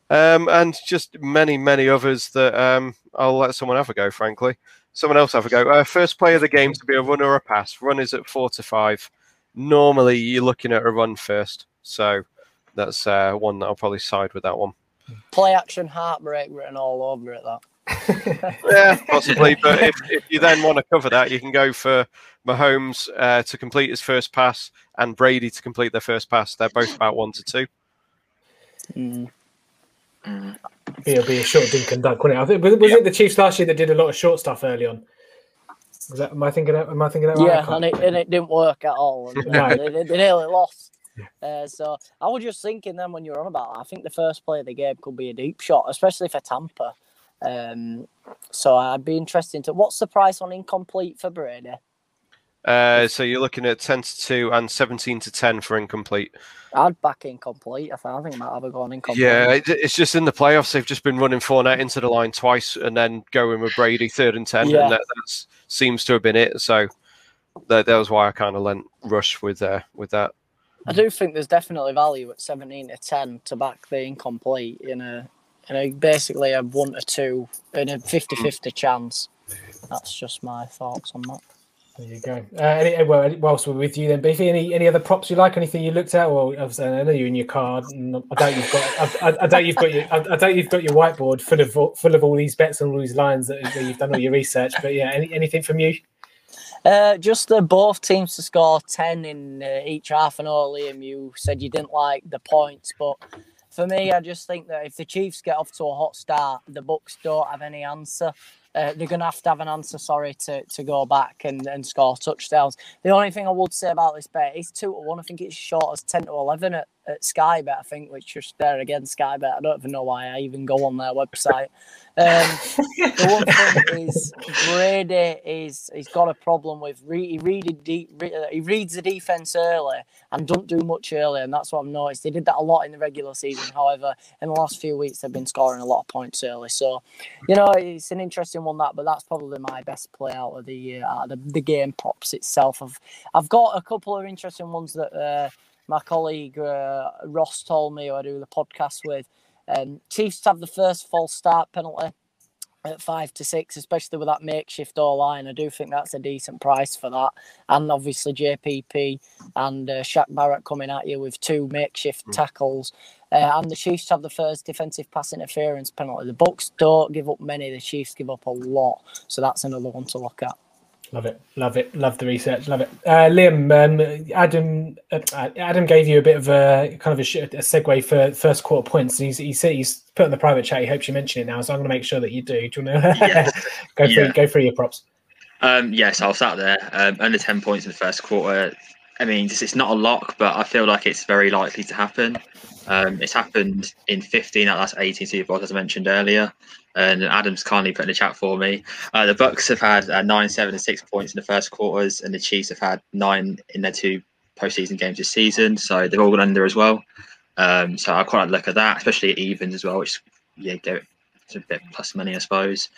Speaker 2: um, and just many, many others that um, I'll let someone have a go. Frankly, someone else have a go. Uh, first play of the game to be a run or a pass. Run is at four to five. Normally, you're looking at a run first, so that's uh, one that I'll probably side with that one.
Speaker 5: Play action heartbreak written all over it. That
Speaker 2: yeah, possibly. But if, if you then want to cover that, you can go for Mahomes uh, to complete his first pass and Brady to complete their first pass. They're both about one to two.
Speaker 1: Mm. It'll be a short dink and dunk, wouldn't it? I think, was, was yeah. it the Chiefs last year that did a lot of short stuff early on? Was that, am I thinking? That, am I thinking that right?
Speaker 5: Yeah, and it, and it didn't work at all. no. they, they, they nearly lost. Uh, so I was just thinking then when you were on about, I think the first play of the game could be a deep shot, especially for Tampa. Um, so I'd be interested to what's the price on incomplete for Brady?
Speaker 2: Uh, so you're looking at 10 to 2 and 17 to 10 for incomplete.
Speaker 5: I'd back incomplete. I think I think I might have a gone incomplete.
Speaker 2: Yeah, it, it's just in the playoffs. They've just been running Fournette into the line twice and then going with Brady third and 10.
Speaker 5: Yeah.
Speaker 2: And that that's, seems to have been it. So that, that was why I kind of lent Rush with, uh, with that.
Speaker 5: I do think there's definitely value at 17 to 10 to back the incomplete in a in a basically a one to two in a 50-50 chance. That's just my thoughts on that.
Speaker 1: There you go. Uh, any, well, whilst we're with you then, Beefy, any any other props you like? Anything you looked at? Well, I know you're in your car. I doubt you've got. I, I, doubt you've got your. I, doubt you've got your whiteboard full of full of all these bets and all these lines that, that you've done all your research. But yeah, any, anything from you?
Speaker 5: Uh, just uh, both teams to score 10 in uh, each half. And all, Liam, you said you didn't like the points, but for me, I just think that if the Chiefs get off to a hot start, the Bucks don't have any answer. Uh, they're going to have to have an answer, sorry, to, to go back and, and score touchdowns. The only thing I would say about this bet is 2 to 1. I think it's short as 10 to 11 at, at Sky Bet, I think, which is there again, Sky Bet. I don't even know why I even go on their website. Um, the one thing is Brady is he's got a problem with re, he read de, re, he reads the defense early and don't do much early, and that's what I've noticed. They did that a lot in the regular season. However, in the last few weeks they've been scoring a lot of points early. So, you know, it's an interesting one that, but that's probably my best play out of the uh, the, the game props itself. I've I've got a couple of interesting ones that uh, my colleague uh, Ross told me who I do the podcast with. Um, Chiefs have the first false start penalty at five to six, especially with that makeshift all line. I do think that's a decent price for that. And obviously JPP and uh, Shaq Barrett coming at you with two makeshift tackles. Uh, and the Chiefs have the first defensive pass interference penalty. The Bucks don't give up many. The Chiefs give up a lot. So that's another one to look at.
Speaker 1: Love it, love it, love the research, love it. Uh, Liam, um, Adam, uh, Adam gave you a bit of a kind of a, sh- a segue for first quarter points. He's he said he's put in the private chat. He hopes you mention it now, so I'm going to make sure that you do. Do you want to
Speaker 3: Yeah.
Speaker 1: go through
Speaker 3: Yeah.
Speaker 1: go through your props?
Speaker 3: Um, yes, I'll start there. Um, under 10 points in the first quarter. I mean, it's it's not a lock, but I feel like it's very likely to happen. Um, it's happened in 15 out of the last 18 Super Bowls, as I mentioned earlier. And Adam's kindly put in the chat for me. Uh, the Bucks have had uh, nine, seven, and six points in the first quarters, and the Chiefs have had nine in their two postseason games this season. So they've all gone under as well. Um, so I quite like look at that, especially at evens as well, which yeah, go it's a bit plus money, I suppose.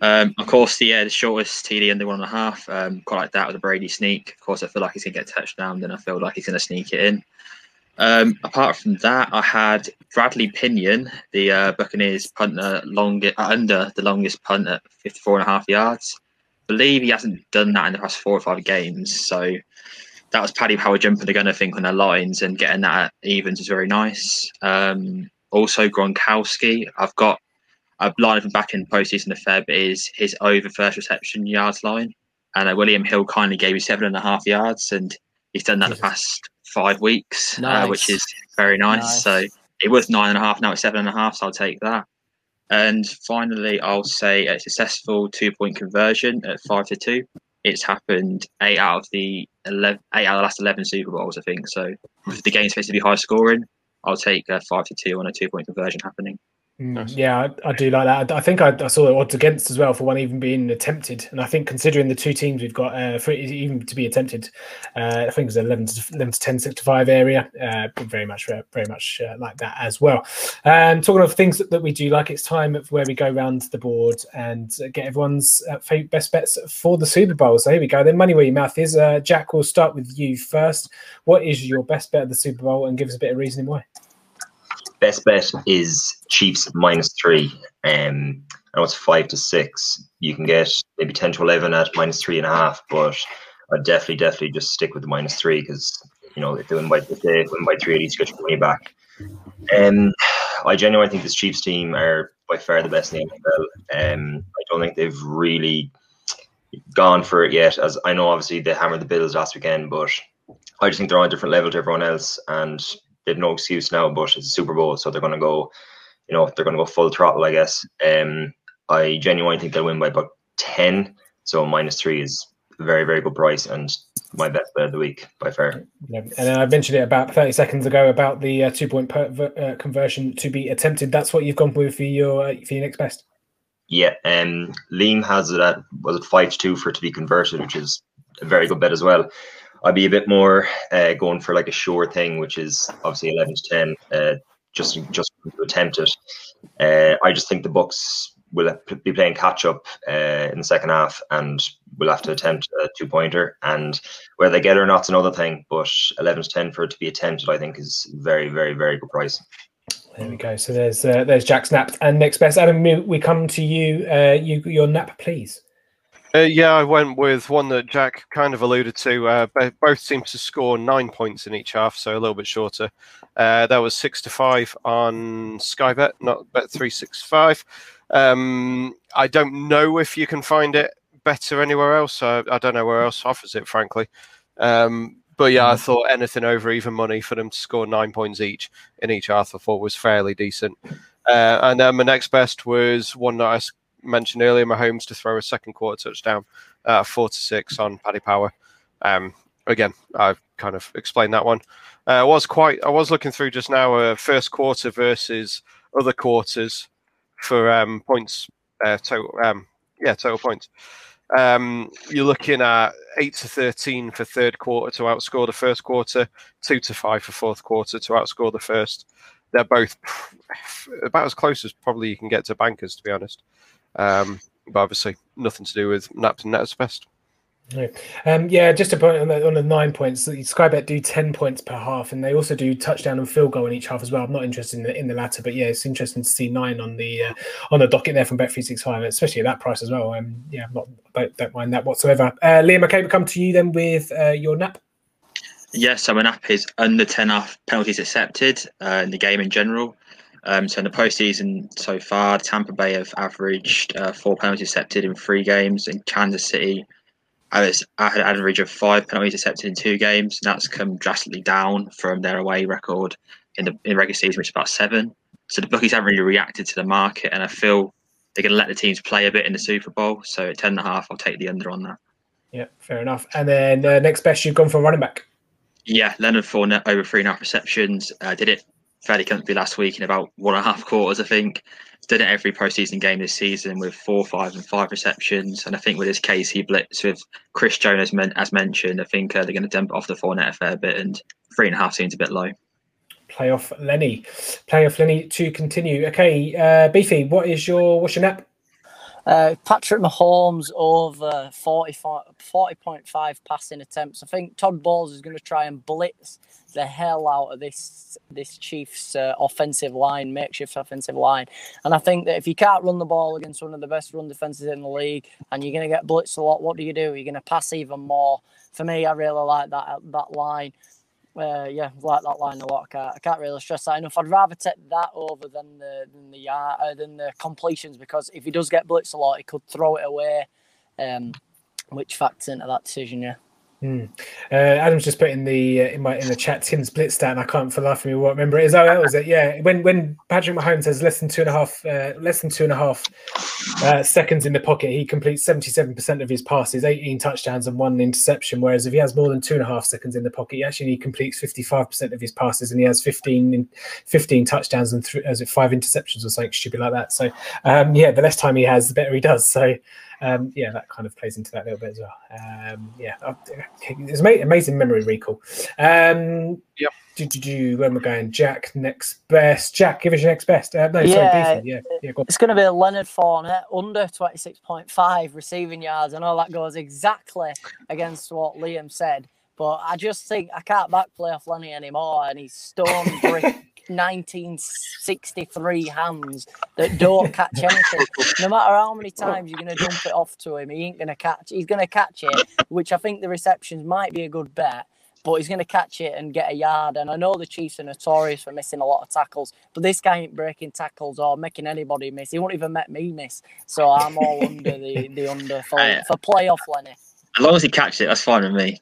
Speaker 3: Um, of course, the, uh, the shortest TD under one and a half. Um, quite like that with a Brady sneak. Of course, I feel like he's going to get a touchdown, then I feel like he's going to sneak it in. Um, apart from that, I had Bradley Pinion, the uh, Buccaneers punter, long, uh, under the longest punt at 54 and a half yards. believe he hasn't done that in the past four or five games. So that was Paddy Power jumping the gun, I think, on their lines and getting that at evens was very nice. Um, also, Gronkowski, I've got a line from back in postseason fair bit is his over first reception yards line. And uh, William Hill kindly gave me seven and a half yards, and he's done that the past five weeks, uh, which is very nice.
Speaker 5: Nice.
Speaker 3: So it was nine and a half, now it's seven and a half, so I'll take that. And finally, I'll say a successful two point conversion at five to two. It's happened eight out of the 11, eight out of the last 11 Super Bowls, I think. So if the game's supposed to be high scoring, I'll take a five to two on a two point conversion happening.
Speaker 1: Mm,
Speaker 2: Nice.
Speaker 1: Yeah, I, I do like that. I, I think I, I saw the odds against as well for one even being attempted, and I think considering the two teams we've got uh, for it even to be attempted, uh, I think it's 11 to 11 to 10, 6 to five area. Uh, very much, uh, very much uh, like that as well. Um, talking of things that, that we do like, it's time where we go around the board and get everyone's uh, best bets for the Super Bowl. So here we go. Then money where your mouth is. Uh, Jack, we'll start with you first. What is your best bet of the Super Bowl, and give us a bit of reasoning why?
Speaker 4: Best bet is Chiefs minus three. Um, I know it's five to six. You can get maybe ten to eleven at minus three and a half, but I'd definitely, definitely just stick with the minus three because you know if they win by if they win by three, at least get your money back. Um, I genuinely think this Chiefs team are by far the best in the NFL. Um, I don't think they've really gone for it yet. As I know, obviously they hammered the Bills last weekend, but I just think they're on a different level to everyone else, and they've no excuse now. But it's a Super Bowl, so they're going to go, you know, they're going to go full throttle, I guess. Um, I genuinely think they'll win by about ten. So minus three is a very, very good price, and my best bet of the week by far.
Speaker 1: Yeah, and then I mentioned it about 30 seconds ago about the uh, two point per, uh, conversion to be attempted. That's what you've gone with for your uh, for your next best.
Speaker 4: Yeah, um, Liam has it at was it five to two for it to be converted, which is a very good bet as well. I'd be a bit more uh, going for like a sure thing, which is obviously eleven to ten, uh, just just to attempt it. Uh, I just think the Bucks will be playing catch up uh, in the second half, and we'll have to attempt a two pointer. And whether they get it or not's another thing. But eleven to ten for it to be attempted, I think, is very, very, very good price.
Speaker 1: There we go. So there's uh, there's Jack's nap and next best. Adam, we come to you. Uh, you your nap, please.
Speaker 2: Uh, yeah, I went with one that Jack kind of alluded to. Uh, both seem to score nine points in each half, so a little bit shorter. Uh, that was six to five on Sky Bet, not Bet three six five. Um, I don't know if you can find it better anywhere else. I, I don't know where else offers it, frankly. Um, but yeah, I mm-hmm. thought anything over even money for them to score nine points each in each half, I thought was fairly decent. Uh, and then my next best was one that I mentioned earlier, Mahomes to throw a second quarter touchdown, uh, four to six on Paddy Power. Um, again, I've kind of explained that one. Uh, I was quite. I was looking through just now, uh, first quarter versus other quarters for um, points uh, total. Um, yeah, total points. Um, you're looking at eight to thirteen for third quarter to outscore the first quarter, two to five for fourth quarter to outscore the first. They're both about as close as probably you can get to bankers, to be honest. Um, but obviously, nothing to do with naps and nets best.
Speaker 1: Yeah. Um, yeah, just a point on the, on the nine points. Skybet do ten points per half, and they also do touchdown and field goal in each half as well. I'm not interested in the, in the latter, but yeah, it's interesting to see nine on the uh, on the docket there from Bet three six five, especially at that price as well. Um, yeah, I'm not don't, don't mind that whatsoever. Uh, Liam, okay, we come to you then with uh, your nap.
Speaker 3: Yes, so my nap is under ten half penalties accepted uh, in the game in general. Um, so in the postseason so far, Tampa Bay have averaged uh, four penalties accepted in three games, and Kansas City has had an average of five penalties accepted in two games. And that's come drastically down from their away record in the in regular season, which is about seven. So the bookies haven't really reacted to the market, and I feel they're going to let the teams play a bit in the Super Bowl. So at ten and a half, I'll take the under on that.
Speaker 1: Yeah, fair enough. And then uh, next best, you've gone for running back.
Speaker 3: Yeah, Leonard Fournette over three and a half receptions. Uh, did it fairly comfortably last week in about one and a half quarters, I think. Did it every postseason game this season with four, five, and five receptions. And I think with his KC blitz with Chris Jones, as mentioned, I think uh, they're going to dump off the Fournette a fair bit, and three and a half seems a bit low.
Speaker 1: Playoff Lenny, playoff Lenny to continue. Okay, uh, Beefy, what is your what's your nap?
Speaker 5: Uh, Patrick Mahomes over 40.5 passing attempts. I think Todd Bowles is going to try and blitz the hell out of this this Chiefs uh, offensive line, makeshift offensive line. And I think that if you can't run the ball against one of the best run defenses in the league and you're going to get blitzed a lot, what do you do? You're going to pass even more. For me, I really like that that line uh, yeah, like that line a lot. I can't, I can't really stress that enough. I'd rather take that over than the than the uh, than the completions because if he does get blitzed a lot, he could throw it away, um, which factors into that decision. Yeah.
Speaker 1: Hmm. Uh, Adam's just put in the uh, in my in the chat Tim's blitz stat, and I can't for life of me what remember it is. Oh, that was it. Yeah, when when Patrick Mahomes has less than two and a half uh, less than two and a half uh, seconds in the pocket, he completes seventy seven percent of his passes, eighteen touchdowns and one interception. Whereas if he has more than two and a half seconds in the pocket, he actually completes fifty five percent of his passes, and he has 15, 15 touchdowns and as it five interceptions or something stupid like that. So um, yeah, the less time he has, the better he does. So um, yeah, that kind of plays into that a little bit as well. Um, yeah, it's amazing memory recall. Um,
Speaker 2: yeah.
Speaker 1: Do, do, do, where am I going? Jack, next best. Jack, give us your next best. Uh, no, yeah, sorry, Yeah, yeah go
Speaker 5: It's going to be Leonard Fournette under 26.5 receiving yards. I know that goes exactly against what Liam said, but I just think I can't back playoff Lenny anymore, and he's stone brick 1963 hands that don't catch anything. No matter how many times you're going to dump it off to him, he ain't going to catch. He's going to catch it, which I think the receptions might be a good bet. But he's going to catch it and get a yard. And I know the Chiefs are notorious for missing a lot of tackles, but this guy ain't breaking tackles or making anybody miss. He won't even make me miss. So I'm all under the, the under for, for playoff Lenny.
Speaker 3: As long as he catches it, that's fine with me.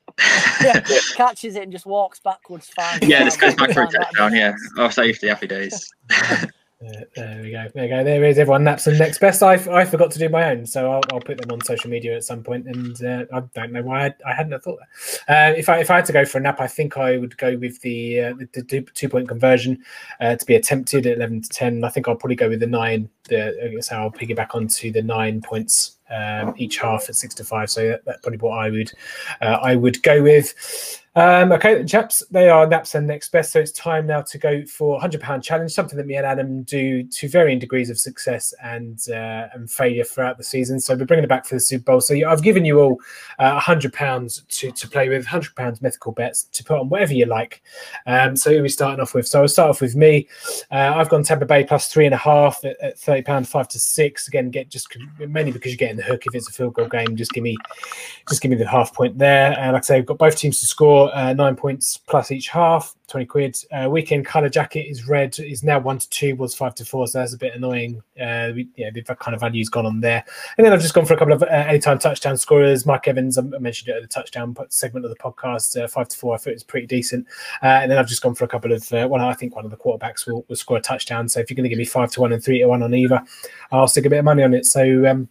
Speaker 5: yeah, catches it and just walks backwards. Fine.
Speaker 3: Yeah, this goes back for a touchdown. Yeah, oh safety, happy days.
Speaker 1: there we go. There we go. There is everyone naps and next best. I, I forgot to do my own, so I'll, I'll put them on social media at some point. And uh, I don't know why I, I hadn't thought that. Uh, if I if I had to go for a nap, I think I would go with the uh, the, the two point conversion uh, to be attempted at eleven to ten. I think I'll probably go with the nine. The I guess I'll piggyback onto the nine points um, each half at six to five. So that, probably what I would uh, I would go with. Um, okay, chaps, they are Naps and next best. So it's time now to go for £100 challenge, something that me and Adam do to varying degrees of success and uh, and failure throughout the season. So we're bringing it back for the Super Bowl. So I've given you all uh, £100 to, to play with, £100 mythical bets to put on whatever you like. Um, so who are we starting off with? So I'll start off with me. Uh, I've gone Tampa Bay plus three and a half at, at £30, five to six. Again, get just mainly because you're getting the hook. If it's a field goal game, just give me just give me the half point there. And like I say, we've got both teams to score uh, nine points plus each half, 20 quid. Uh, Weeknd color jacket is red, is now one to two, was five to four, so that's a bit annoying. Uh, we, yeah, the kind of value's gone on there. And then I've just gone for a couple of uh, anytime touchdown scorers. Mike Evans, I mentioned it at the touchdown segment of the podcast, uh, five to four, I thought it was pretty decent. Uh, and then I've just gone for a couple of, uh, well, I think one of the quarterbacks will, will score a touchdown. So if you're going to give me five to one and three to one on either, I'll stick a bit of money on it. So, um,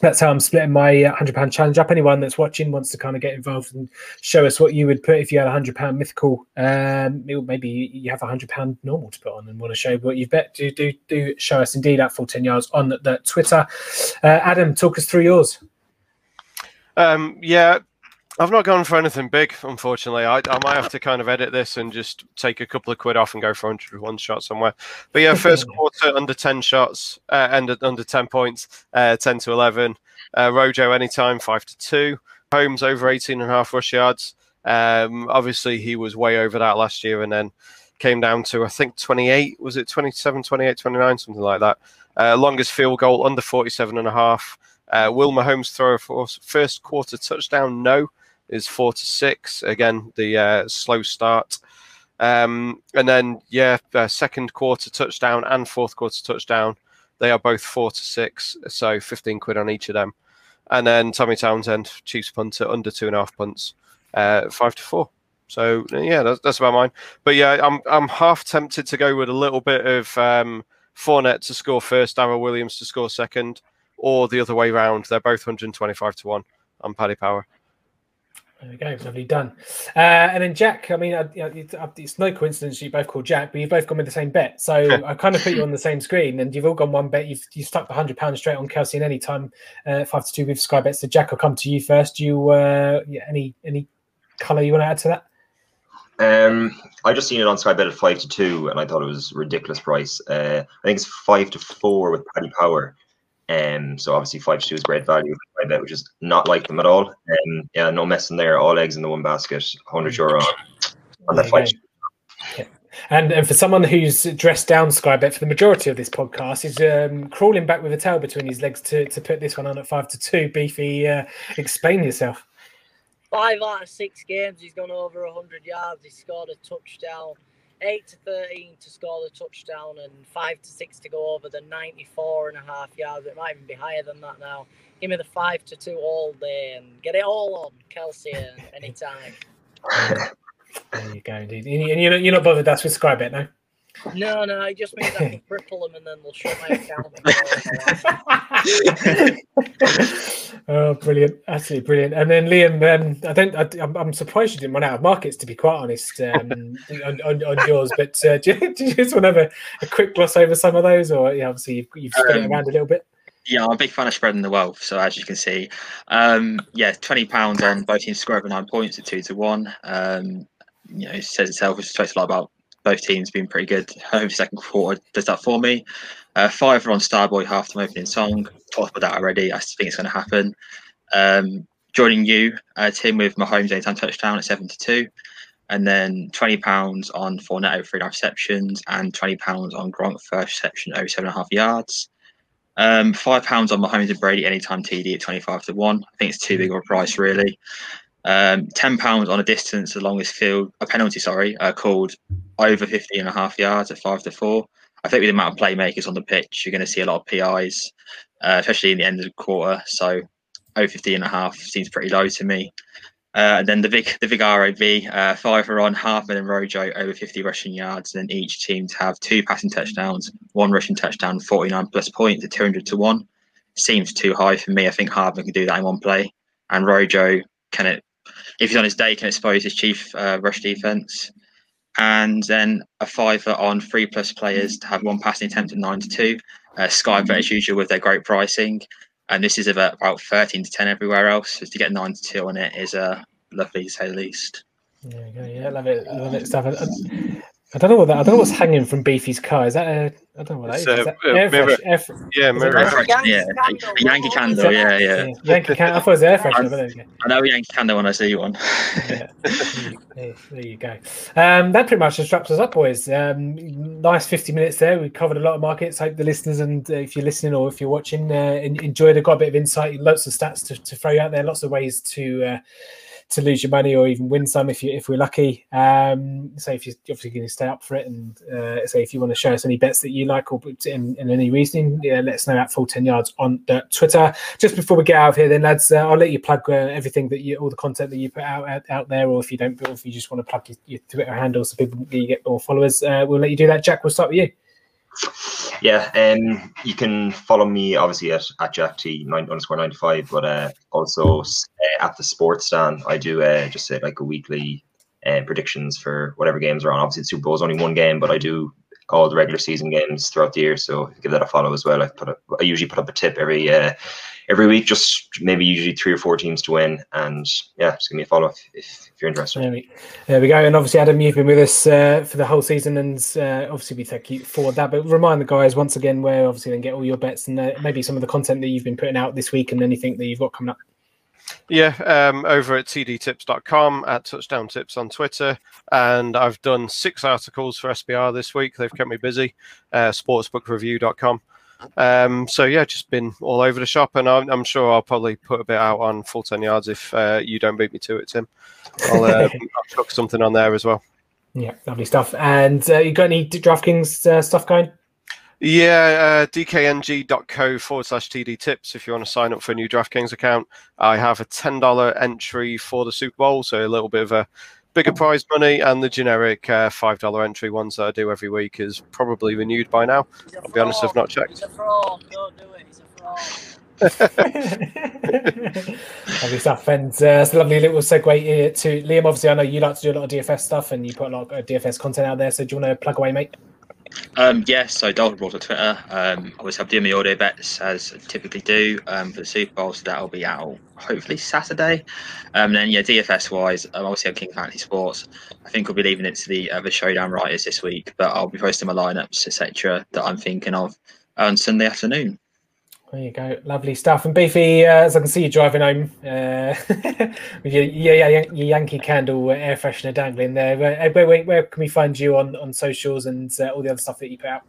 Speaker 1: that's how I'm splitting my uh, hundred pound challenge up. Anyone that's watching wants to kind of get involved and show us what you would put if you had a hundred pound mythical. Um, maybe you have a hundred pound normal to put on and want to show what you've bet. Do do do show us indeed at full ten yards on the, the Twitter. Uh, Adam, talk us through yours.
Speaker 2: Um, yeah, I've not gone for anything big, unfortunately. I, I might have to kind of edit this and just take a couple of quid off and go for 101 shot somewhere. But yeah, first quarter under 10 shots, uh, under, under 10 points, uh, 10 to 11. Uh, Rojo anytime, 5 to 2. Holmes over 18 and a half rush yards. Um, obviously, he was way over that last year and then came down to, I think, 28. Was it 27, 28, 29, something like that? Uh, longest field goal under 47 and a half. Uh, Will Mahomes throw a first quarter touchdown? No is four to six. Again, the uh, slow start. Um, and then, yeah, uh, second quarter touchdown and fourth quarter touchdown. They are both four to six, so 15 quid on each of them. And then Tommy Townsend, Chiefs punter, under two and a half punts, uh, five to four. So yeah, that's, that's about mine. But yeah, I'm I'm half tempted to go with a little bit of um, Fournette to score first, Darrel Williams to score second, or the other way around. They're both 125 to one on Paddy Power.
Speaker 1: There we go, lovely done. Uh, and then Jack, I mean, uh, it's no coincidence you both called Jack, but you've both gone with the same bet. So I kind of put you on the same screen, and you've all gone one bet. You've you stuck the hundred pounds straight on Kelce and any time uh, five to two with Sky Bet. So Jack, I'll come to you first. You, uh, yeah, any any color you want to add to that?
Speaker 4: Um, I just seen it on Sky Bet at five to two, and I thought it was ridiculous price. Uh, I think it's five to four with Paddy Power. Um, so obviously five to two is great value, I bet, which is not like them at all. Um, yeah, no messing there. All eggs in the one basket. Hundred euro on, on that fight.
Speaker 1: Yeah. And and for someone who's dressed down Sky Bet for the majority of this podcast, is um, crawling back with a tail between his legs to, to put this one on at five to two. Beefy, uh, explain yourself.
Speaker 5: Five out of six games, he's gone over hundred yards. He scored a touchdown 8 to 13 to score the touchdown and 5 to 6 to go over the 94 and a half yards. It might even be higher than that now. Give me the 5 to 2 all day and get it all on Kelce uh, anytime.
Speaker 1: there you go, indeed. And you're not, bothered that's with Skybet, no?
Speaker 5: No, no, I just means I can cripple them and then they'll shut my
Speaker 1: account. oh, brilliant! Absolutely brilliant. And then Liam, um, I don't, I, am I'm surprised you didn't run out of markets to be quite honest um, on, on, on, yours. But uh, do, you, do, you, just want to have a, a, quick gloss over some of those, or yeah, obviously you've, you've spread um, it around a little bit?
Speaker 3: Yeah, I'm a big fan of spreading the wealth. So as you can see, um, yeah, twenty pounds on both teams score over nine points at two to one. Um, you know, it says itself, which talks a lot about both teams been pretty good. Home second quarter does that for me. Uh, five on Starboy halftime opening song. Talked about that already. I think it's going to happen. Um, joining you, uh, Tim, with Mahomes anytime touchdown at seven to two, and then twenty pounds on Fournette three and half receptions, and twenty pounds on Gronk first reception over seven and a half yards. Um, five pounds on Mahomes and Brady anytime TD at twenty five to one. I think it's too big of a price really. Um, ten pounds on a distance the longest field, a penalty, sorry, uh, called over 50 and a half yards at five to four. I think with the amount of playmakers on the pitch, you're going to see a lot of PIs, uh, especially in the end of the quarter. So over 50 and a half seems pretty low to me. Uh, and then the big the big ROV, uh, five are on Hardman and Rojo over 50 rushing yards, and then each team to have two passing touchdowns, one rushing touchdown, 49 plus points at 200 to one. Seems too high for me. I think Hardman can do that in one play, and Rojo can it if he's on his day, can expose his chief uh, rush defense. And then a fiver on three plus players to have one passing attempt at nine to two. Uh, Sky Bet as usual with their great pricing. and this is about, about 13 to 10 everywhere else. So to get 9 to 2 on it is uh, lovely to say the least.
Speaker 1: Yeah, yeah, love it, love it stuff. I, I don't know what that. I don't know what's hanging from Beefy's car. Is that a? I don't know what that is.
Speaker 2: It's,
Speaker 1: is that
Speaker 2: uh,
Speaker 1: air
Speaker 2: mirror-
Speaker 1: fresh, air fre-
Speaker 2: Yeah, mirror.
Speaker 1: air fresh-
Speaker 3: yeah,
Speaker 5: candle.
Speaker 3: a Yankee candle,
Speaker 1: is
Speaker 3: yeah, yeah.
Speaker 1: yeah, Yankee can. I thought it was air freshener, but there you.
Speaker 3: I know Yankee candle when I see one.
Speaker 1: Yeah. there, there you go. Um, that pretty much just wraps us up, boys. Um, nice 50 minutes there. We covered a lot of markets. Hope the listeners and uh, if you're listening or if you're watching, uh, enjoyed it. Got a bit of insight, lots of stats to, to throw you out there, lots of ways to. Uh, to lose your money or even win some if you if we're lucky. Um, so if you're obviously going to stay up for it, and uh, say if you want to show us any bets that you like or in, in any reasoning, yeah, let us know at full ten yards on Twitter. Just before we get out of here, then lads, uh, I'll let you plug uh, everything that you all the content that you put out out, out there, or if you don't, or if you just want to plug your, your Twitter handle so people you get more followers, uh, we'll let you do that. Jack, we'll start with you.
Speaker 4: Yeah, um, you can follow me obviously at, at Jack T nine underscore ninety five, but uh, also uh, at the Sports Stand. I do uh, just say like a weekly uh, predictions for whatever games are on. Obviously, the Super Bowl is only one game, but I do all the regular season games throughout the year. So give that a follow as well. I put I usually put up a tip every uh, every week, just maybe usually three or four teams to win, and yeah, just give me a follow if, if, if you're interested.
Speaker 1: There we, there we go. And obviously, Adam, you've been with us uh, for the whole season, and uh, obviously we thank you for that. But remind the guys once again where obviously they can get all your bets and uh, maybe some of the content that you've been putting out this week and anything that you've got coming up.
Speaker 2: Yeah, um, over at tdtips.com, at Touchdown Tips on Twitter. And I've done six articles for SBR this week. They've kept me busy. Uh, sportsbookreview.com. Um, so, yeah, just been all over the shop. And I'm, I'm sure I'll probably put a bit out on full 10 yards if uh, you don't beat me to it, Tim. I'll, uh, I'll chuck something on there as well.
Speaker 1: Yeah, lovely stuff. And uh, you got any DraftKings uh, stuff going?
Speaker 2: Yeah, uh, dkng.co forward slash TD tips if you want to sign up for a new DraftKings account. I have a $10 entry for the Super Bowl, so a little bit of a bigger prize money, and the generic uh, $5 entry ones that I do every week is probably renewed by now. I'll be honest, I've not checked.
Speaker 5: He's a fraud. Don't do it. He's a fraud.
Speaker 1: lovely stuff. And uh, it's a lovely little segue here to Liam. Obviously, I know you like to do a lot of DFS stuff and you put a lot of DFS content out there. So do you want to plug away, mate?
Speaker 3: Um, yes, so Dalton brought to Twitter. Um, obviously, I'm doing my audio bets as I typically do um, for the Super Bowl, so that'll be out hopefully Saturday. Um, then, yeah, DFS wise, um, obviously, I'm King Fantasy Sports. I think we'll be leaving it to the uh, the showdown writers this week, but I'll be posting my lineups, etc., that I'm thinking of on Sunday afternoon.
Speaker 1: There you go, lovely stuff. And Beefy, uh, as I can see you driving home uh, with your, your, your Yankee candle uh, air freshener dangling there. Where, where, where, where can we find you on, on socials and uh, all the other stuff that you put out?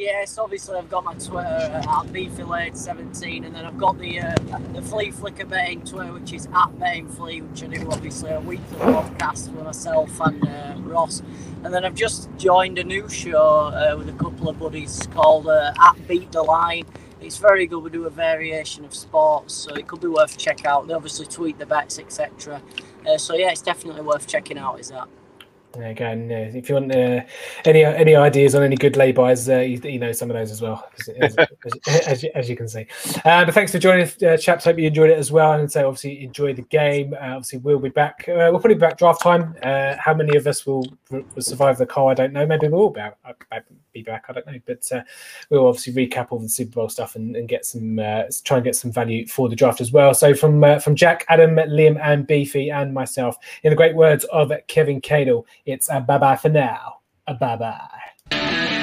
Speaker 5: Yes, obviously I've got my Twitter at beefylade17, and then I've got the uh, the Flea Flicker betting Twitter, which is at betting Flea, which I do obviously a weekly podcast with myself and uh, Ross. And then I've just joined a new show uh, with a couple of buddies called uh, at Beat the Line. It's very good. We do a variation of sports, so it could be worth check out. They obviously tweet the bets, etc. Uh, so yeah, it's definitely worth checking out. Is that?
Speaker 1: There you go. And, uh, if you want uh, any any ideas on any good lay-bys, uh, you, you know some of those as well, as, as, as, you, as you can see. Uh, but thanks for joining us, uh, chaps. Hope you enjoyed it as well. And so obviously enjoy the game. Uh, obviously we'll be back. Uh, we'll probably be back draft time. Uh, how many of us will, will survive the call? I don't know. Maybe we'll be, out, be back. I don't know. But uh, we'll obviously recap all the Super Bowl stuff and, and get some uh, try and get some value for the draft as well. So from uh, from Jack, Adam, Liam, and Beefy, and myself, in the great words of Kevin Cadle, it's a bye bye for now. A bye bye.